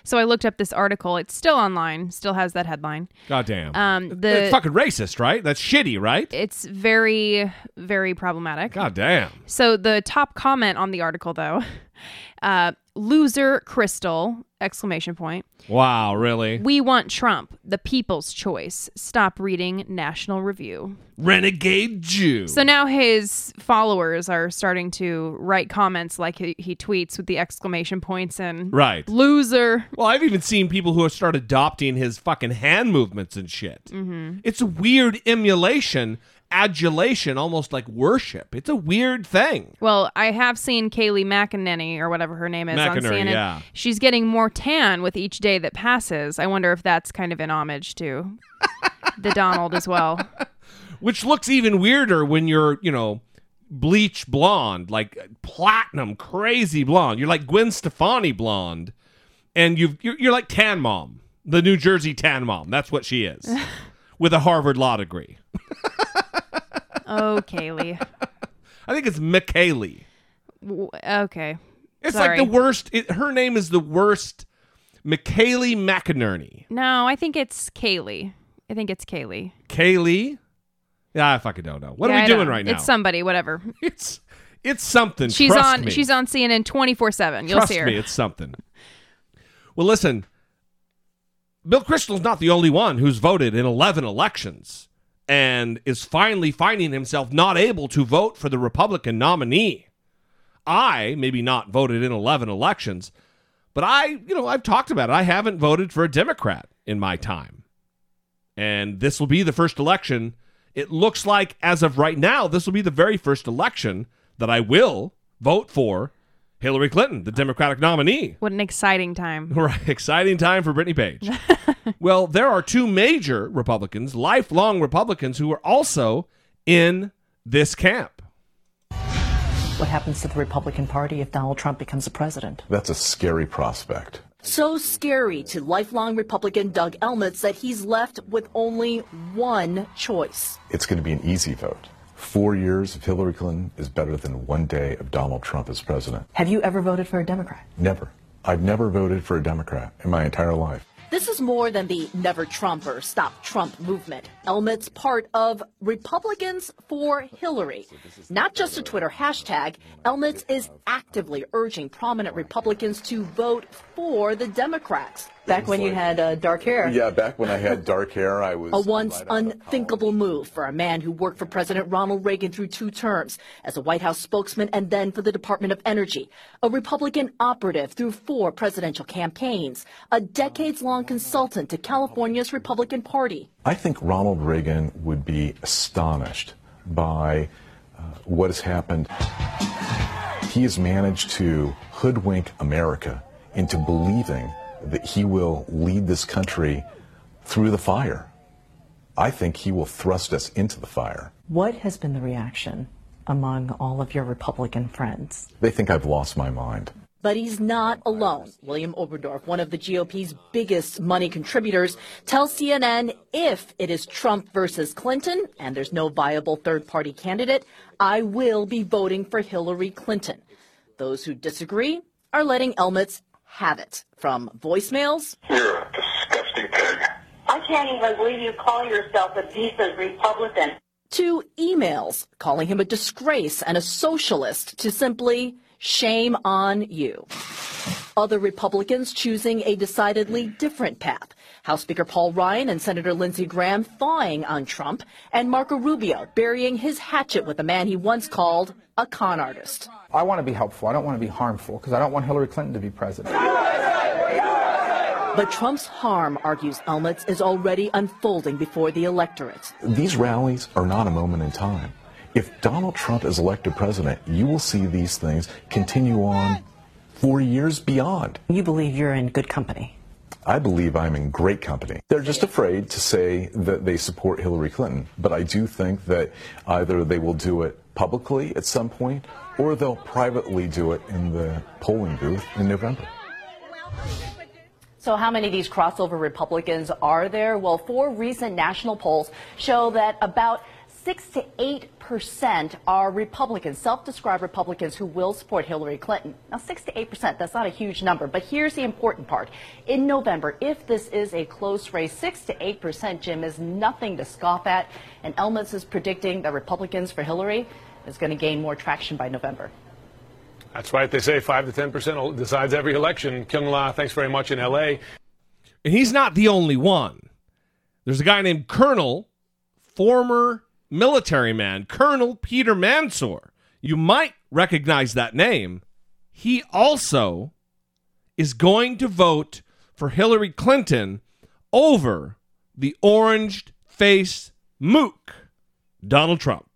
So I looked up this article. It's still online. Still has that headline. Goddamn. Um, the it's fucking racist, right? That's shitty, right? it's very very problematic. Goddamn. So the top comment on the article though, (laughs) uh, loser Kristol exclamation point. Wow, really? We want Trump, the people's choice. Stop reading National Review. Renegade Jew. So now his followers are starting to write comments like he, he tweets with the exclamation points and Right. loser. Well, I've even seen people who have started adopting his fucking hand movements and shit. Mhm. It's a weird emulation, adulation, almost like worship. It's a weird thing. Well, I have seen Kayleigh McEnany or whatever her name is on CNN. yeah. She's getting more tan with each day that passes. I wonder if that's kind of an homage to the Donald as well. (laughs) Which looks even weirder when you're, you know, bleach blonde, like platinum, crazy blonde. You're like Gwen Stefani blonde, and you've, you're, you're like Tan Mom, the New Jersey Tan Mom. That's what she is, (laughs) with a Harvard law degree. (laughs) Oh, Kaylee. (laughs) I think it's McKaylee. W- Okay. It's Sorry. like the worst. It, her name is the worst. McKaylee McInerney. No, I think it's Kaylee. I think it's Kaylee. Kaylee? Yeah, I fucking don't know. What Yeah, are I we don't doing right now? It's somebody, whatever. (laughs) It's it's something. She's Trust on me. she's on CNN 24/7. You'll Trust see her. me, it's something. Well, listen. Bill Kristol's not the only one who's voted in 11 elections and is finally finding himself not able to vote for the Republican nominee. I maybe not voted in 11 elections, but I, you know, I've talked about it. I haven't voted for a Democrat in my time. And this will be the first election. It looks like, as of right now, this will be the very first election that I will vote for Hillary Clinton, the Democratic nominee. What an exciting time. (laughs) Right. Exciting time for Brittany Page. (laughs) well, there are two major Republicans, lifelong Republicans, who are also in this camp. What happens to the Republican Party if Donald Trump becomes the president? That's a scary prospect. So scary to lifelong Republican Doug Elmets that he's left with only one choice. It's going to be an easy vote. Four years of Hillary Clinton is better than one day of Donald Trump as president. Have you ever voted for a Democrat? Never. I've never voted for a Democrat in my entire life. This is more than the Never Trump or Stop Trump movement. Elmets part of Republicans for Hillary. Not just a Twitter hashtag, Elmets is actively urging prominent Republicans to vote for the Democrats. Back when you had uh, dark hair. Yeah, back when I had (laughs) dark hair, I was. A once unthinkable move for a man who worked for President Ronald Reagan through two terms as a White House spokesman and then for the Department of Energy. A Republican operative through four presidential campaigns. A decades long consultant to California's Republican Party. I think Ronald Reagan would be astonished by uh, what has happened. He has managed to hoodwink America into believing that he will lead this country through the fire. I think he will thrust us into the fire. What has been the reaction among all of your Republican friends? They think I've lost my mind. But he's not alone. William Oberndorf, one of the GOP's biggest money contributors, tells CNN if it is Trump versus Clinton and there's no viable third party candidate, I will be voting for Hillary Clinton. Those who disagree are letting Elmets have it. From voicemails. You're a disgusting pig. I can't even believe you call yourself a decent Republican. To emails calling him a disgrace and a socialist to simply Shame on you. Other Republicans choosing a decidedly different path. House Speaker Paul Ryan and Senator Lindsey Graham thawing on Trump, and Marco Rubio burying his hatchet with a man he once called a con artist. I want to be helpful. I don't want to be harmful because I don't want Hillary Clinton to be president. But Trump's harm, argues Elmets, is already unfolding before the electorate. These rallies are not a moment in time. If Donald Trump is elected president, you will see these things continue on for years beyond. You believe you're in good company. I believe I'm in great company. They're just afraid to say that they support Hillary Clinton, but I do think that either they will do it publicly at some point or they'll privately do it in the polling booth in November. So, how many of these crossover Republicans are there? Well, four recent national polls show that about six to eight percent are Republicans, self-described Republicans who will support Hillary Clinton. Now, six to eight percent, that's not a huge number, but here's the important part. In November, if this is a close race, six to eight percent, Jim, is nothing to scoff at, and Elmets is predicting that Republicans for Hillary is going to gain more traction by November. That's right. They say 5 to 10 percent decides every election. Kyung Lah, thanks very much in L.A. And he's not the only one. There's a guy named Colonel, former military man, Colonel Peter Mansoor. You might recognize that name. He also is going to vote for Hillary Clinton over the orange faced mook, Donald Trump.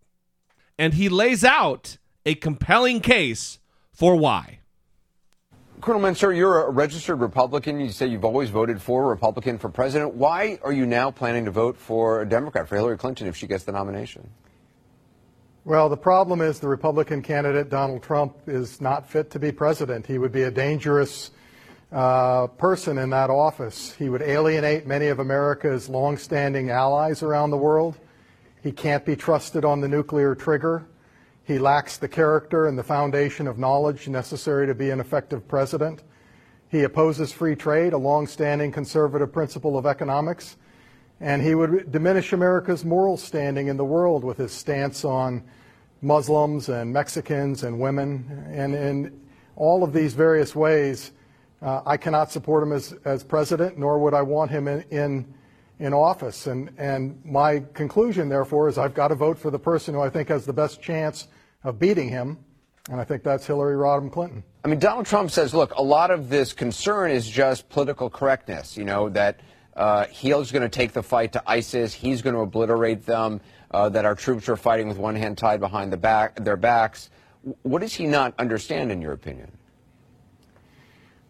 And he lays out a compelling case for why. Colonel Mansoor, you're a registered Republican. You say you've always voted for a Republican for president. Why are you now planning to vote for a Democrat, for Hillary Clinton, if she gets the nomination? Well, the problem is the Republican candidate, Donald Trump, is not fit to be president. He would be a dangerous uh, person in that office. He would alienate many of America's longstanding allies around the world. He can't be trusted on the nuclear trigger. He lacks the character and the foundation of knowledge necessary to be an effective president. He opposes free trade, a long-standing conservative principle of economics. And he would diminish America's moral standing in the world with his stance on Muslims and Mexicans and women. And in all of these various ways, uh, I cannot support him as, as president, nor would I want him in, in, in office. And, and my conclusion, therefore, is I've got to vote for the person who I think has the best chance of beating him, and I think that's Hillary Rodham Clinton. I mean, Donald Trump says, look, a lot of this concern is just political correctness, you know, that uh, he's going to take the fight to ISIS, he's going to obliterate them, uh, that our troops are fighting with one hand tied behind the back, their backs. What does he not understand, in your opinion?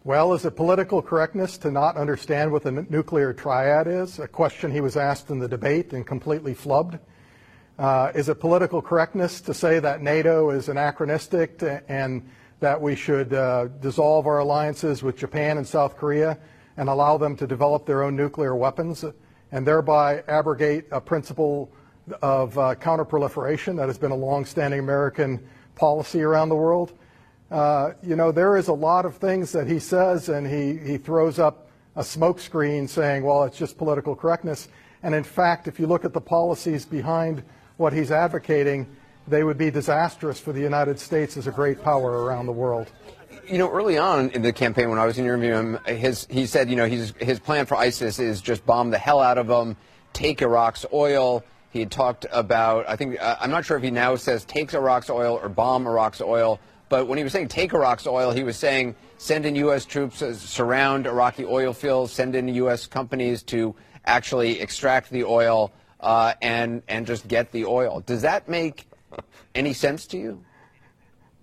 Well, is it political correctness to not understand what the n- nuclear triad is? A question he was asked in the debate and completely flubbed. Uh, is it political correctness to say that NATO is anachronistic and that we should uh, dissolve our alliances with Japan and South Korea and allow them to develop their own nuclear weapons and thereby abrogate a principle of uh, counterproliferation that has been a longstanding American policy around the world? Uh, you know, there is a lot of things that he says, and he, he throws up a smokescreen saying, well, it's just political correctness. And in fact, if you look at the policies behind what he's advocating, they would be disastrous for the United States as a great power around the world. You know, early on in the campaign, when I was interviewing him, his, he said, you know, his, his plan for ISIS is just bomb the hell out of them, take Iraq's oil. He had talked about, I think, uh, I'm not sure if he now says takes Iraq's oil or bomb Iraq's oil, but when he was saying take Iraq's oil, he was saying send in U.S. troops, uh, surround Iraqi oil fields, send in U.S. companies to actually extract the oil uh, and and just get the oil. Does that make any sense to you?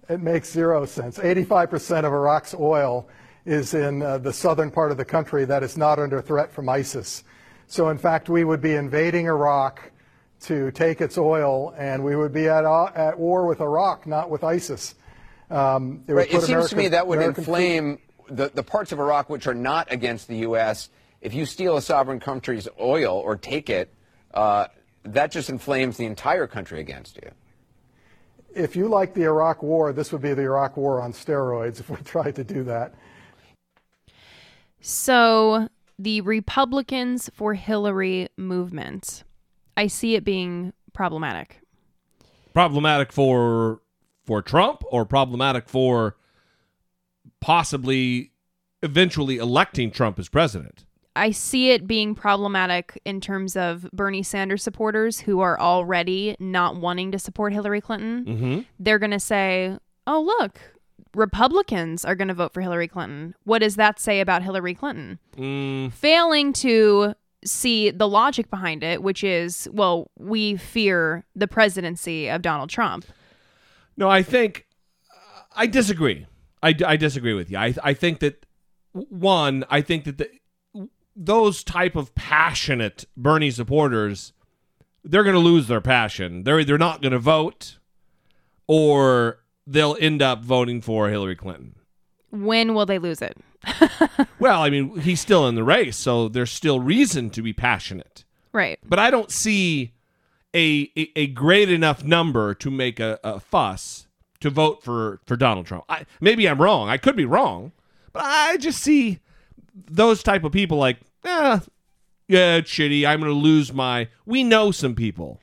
It makes zero sense. 85% of Iraq's oil is in uh, the southern part of the country that is not under threat from ISIS. So, in fact, we would be invading Iraq to take its oil, and we would be at, uh, at war with Iraq, not with ISIS. Um, it Right, it seems to me that would American inflame the, the parts of Iraq which are not against the U.S. If you steal a sovereign country's oil or take it, uh, that just inflames the entire country against you. If you like the Iraq War, this would be the Iraq War on steroids if we (laughs) tried to do that. So, the Republicans for Hillary movement, I see it being problematic. Problematic for for Trump or problematic for possibly eventually electing Trump as president. I see it being problematic in terms of Bernie Sanders supporters who are already not wanting to support Hillary Clinton. Mm-hmm. They're going to say, oh, look, Republicans are going to vote for Hillary Clinton. What does that say about Hillary Clinton? Mm, Failing to see the logic behind it, which is, well, we fear the presidency of Donald Trump. No, I think I disagree. I, I disagree with you. I I think that one, I think that the, those type of passionate Bernie supporters, they're going to lose their passion. They're either not going to vote, or they'll end up voting for Hillary Clinton. When will they lose it? (laughs) Well, I mean, he's still in the race, so there's still reason to be passionate. Right. But I don't see a a, a great enough number to make a, a fuss to vote for for Donald Trump. I, maybe I'm wrong. I could be wrong, but I just see those type of people like, eh, yeah, it's shitty. I'm going to lose my. We know some people.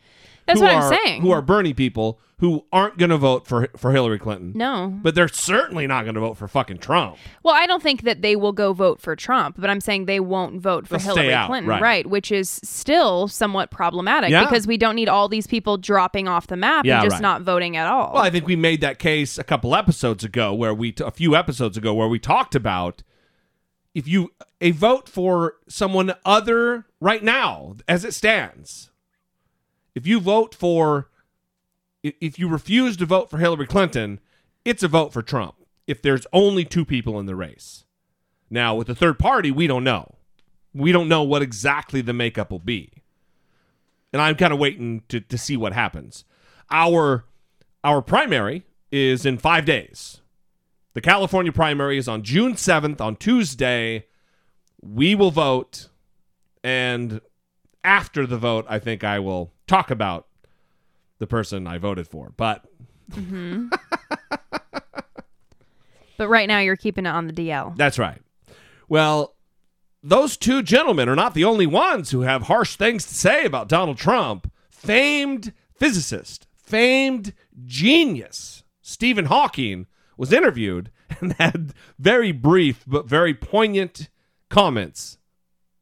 That's what I'm saying. Who are Bernie people who aren't going to vote for for Hillary Clinton. No. But they're certainly not going to vote for fucking Trump. Well, I don't think that they will go vote for Trump, but I'm saying they won't vote for They'll Hillary out, Clinton, right. Which is still somewhat problematic Yeah. because we don't need all these people dropping off the map Yeah, and just right. not voting at all. Well, I think we made that case a couple episodes ago, where we a few episodes ago, where we talked about if you a vote for someone other right now as it stands. If you vote for, if you refuse to vote for Hillary Clinton, it's a vote for Trump. If there's only two people in the race, now with the third party, we don't know. We don't know what exactly the makeup will be and I'm kind of waiting to, to see what happens. Our our primary is in five days. The California primary is on June 7th on Tuesday. We will vote, and after the vote, I think I will talk about the person I voted for. But hmm (laughs) but right now you're keeping it on the DL. That's right. Well, those two gentlemen are not the only ones who have harsh things to say about Donald Trump. Famed physicist, famed genius, Stephen Hawking was interviewed (laughs) and had very brief but very poignant comments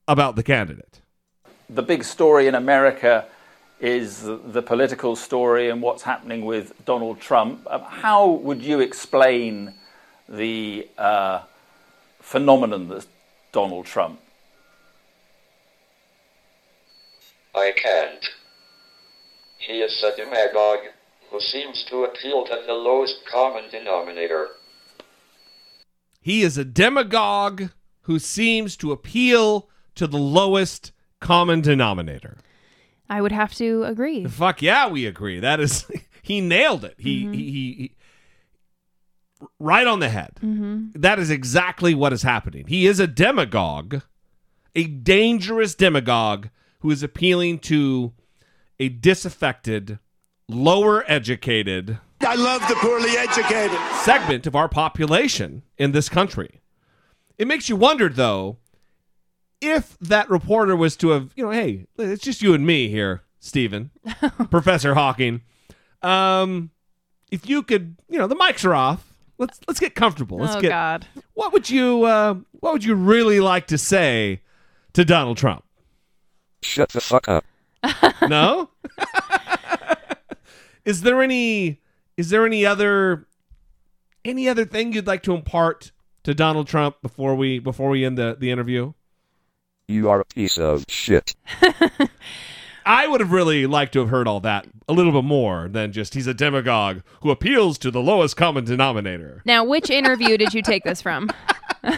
about the candidate. the big story in America is the, the political story and what's happening with Donald Trump. Um, How would you explain the uh, phenomenon that's Donald Trump? I can't. He is a demagogue who seems to appeal to the lowest common denominator. He is a demagogue who seems to appeal to the lowest common denominator. I would have to agree. Fuck yeah, we agree. That is, (laughs) he nailed it. He, Mhm. he, he, he- right on the head. Mhm. That is exactly what is happening. He is a demagogue, a dangerous demagogue who is appealing to a disaffected, lower educated I love the poorly educated. segment of our population in this country. It makes you wonder, though, if that reporter was to have, you know, hey, it's just you and me here, Stephen, (laughs) Professor Hawking. Um, if you could, you know, the mics are off. Let's let's get comfortable. Let's Oh, get. God. What would you uh, What would you really like to say to Donald Trump? Shut the fuck up. No. (laughs) is there any is there any other any other thing you'd like to impart to Donald Trump before we before we end the, the interview? You are a piece of shit. (laughs) I would have really liked to have heard all that a little bit more than just he's a demagogue who appeals to the lowest common denominator. Now, which interview did you take this from? (laughs)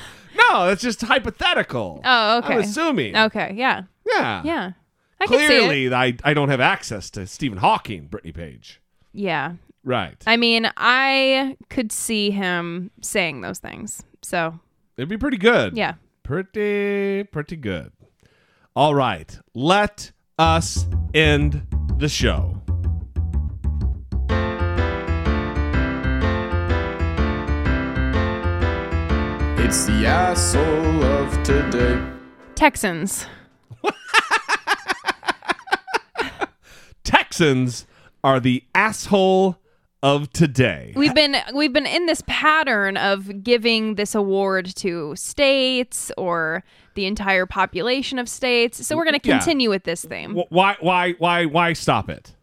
No, that's just hypothetical. Oh, okay. I'm assuming. Okay, yeah. Yeah. Yeah. I can see it. Clearly, I I don't have access to Stephen Hawking, Brittany Page. Yeah. Right. I mean, I could see him saying those things. So, It'd be pretty good. yeah. Pretty, pretty good. All right. Let us end the show. It's the asshole of today. Texans. Texans are the asshole of today. We've been we've been in this pattern of giving this award to states or the entire population of states. So we're going to Yeah. continue with this theme. Why, why, why, why stop it?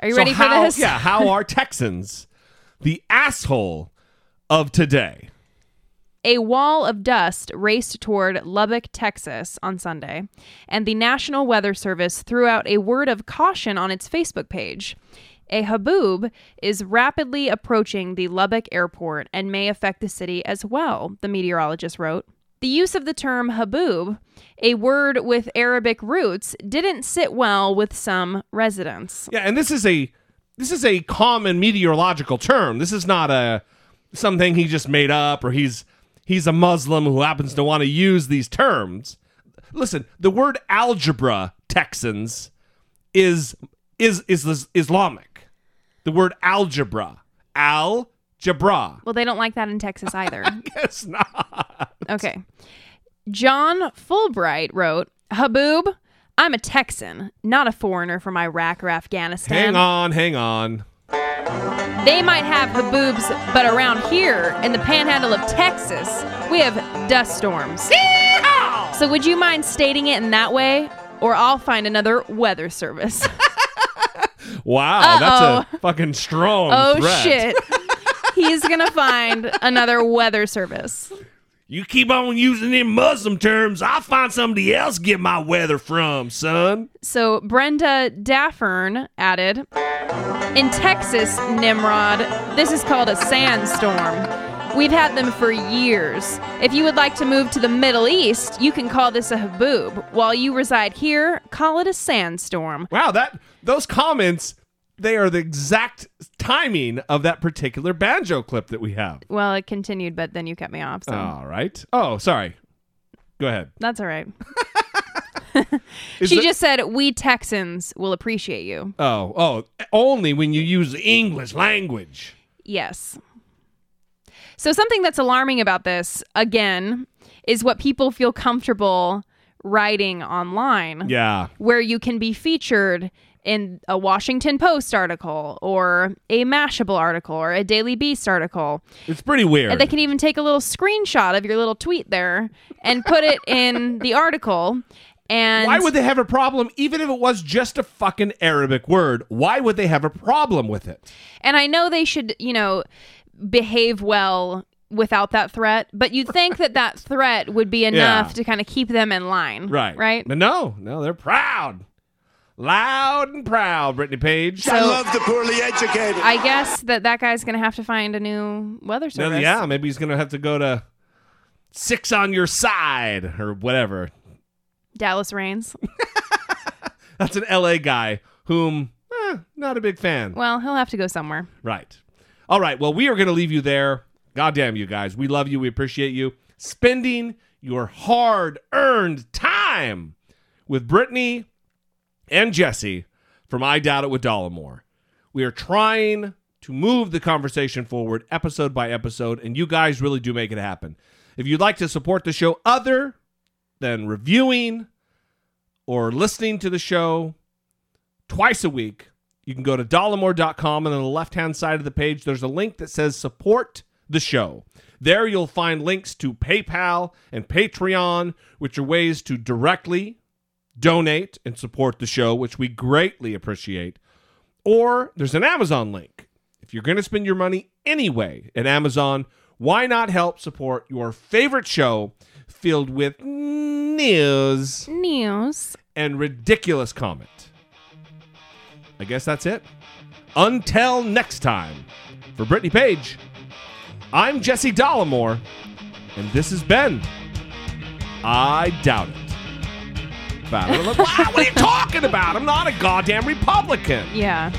Are you So ready for this? Yeah. How are (laughs) Texans the asshole of today? A wall of dust raced toward Lubbock, Texas on Sunday, and the National Weather Service threw out a word of caution on its Facebook page. A haboob is rapidly approaching the Lubbock airport and may affect the city as well, the meteorologist wrote. The use of the term haboob, a word with Arabic roots, didn't sit well with some residents. Yeah, and this is a this is a common meteorological term. This is not a something he just made up or he's he's a Muslim who happens to want to use these terms. Listen, the word algebra Texans is is is, is Islamic. The word algebra, al Jabra. Well, they don't like that in Texas either. (laughs) Guess not. Okay. John Fulbright wrote, Haboob, I'm a Texan, not a foreigner from Iraq or Afghanistan. Hang on, hang on. They might have haboobs, but around here in the panhandle of Texas, we have dust storms. So would you mind stating it in that way? Or I'll find another weather service. (laughs) Wow, Uh-oh. that's a fucking strong oh threat. shit. He's gonna find another weather service. You keep on using them Muslim terms, I'll find somebody else get my weather from, son. So Brenda Daffern added, In Texas, Nimrod, this is called a sandstorm. We've had them for years. If you would like to move to the Middle East, you can call this a haboob. While you reside here, call it a sandstorm. Wow, that those comments, they are the exact timing of that particular banjo clip that we have. Well, it continued, but then you cut me off, so All right. Oh, sorry. Go ahead. that's all right. (laughs) (laughs) She just said, We Texans will appreciate you. Oh, oh, only when you use the English language. Yes. So, something that's alarming about this, again, is what people feel comfortable writing online. Yeah. Where you can be featured in a Washington Post article or a Mashable article or a Daily Beast article. It's pretty weird. And they can even take a little screenshot of your little tweet there and put it in the article. And Why would they have a problem, even if it was just a fucking Arabic word? Why would they have a problem with it? And I know they should, you know, behave well without that threat, but you'd think that that threat would be (laughs) enough Yeah. to kind of keep them in line. Right. Right. But no, no, they're proud. Loud and proud, Brittany Page. I love the poorly educated. I guess that that guy's going to have to find a new weather No, service. yeah, maybe he's going to have to go to Six on Your Side or whatever. Dallas Raines. (laughs) That's an LA guy whom, eh, not a big fan. Well, he'll have to go somewhere. Right. All right. Well, we are going to leave you there. Goddamn you guys. We love you. We appreciate you spending your hard earned time with Brittany and Jesse from I Doubt It with Dollemore. We are trying to move the conversation forward episode by episode, and you guys really do make it happen. If you'd like to support the show other than reviewing or listening to the show twice a week, you can go to dollemore.com and on the left hand side of the page, there's a link that says support the show. There you'll find links to PayPal and Patreon, which are ways to directly donate and support the show, which we greatly appreciate. Or there's an Amazon link. If you're going to spend your money anyway at Amazon, why not help support your favorite show filled with news News. and ridiculous comment? I guess that's it. Until next time, for Brittany Page, I'm Jesse Dollemore, and this has been I Doubt It. (laughs) Wow, what are you talking about? I'm not a goddamn Republican. Yeah.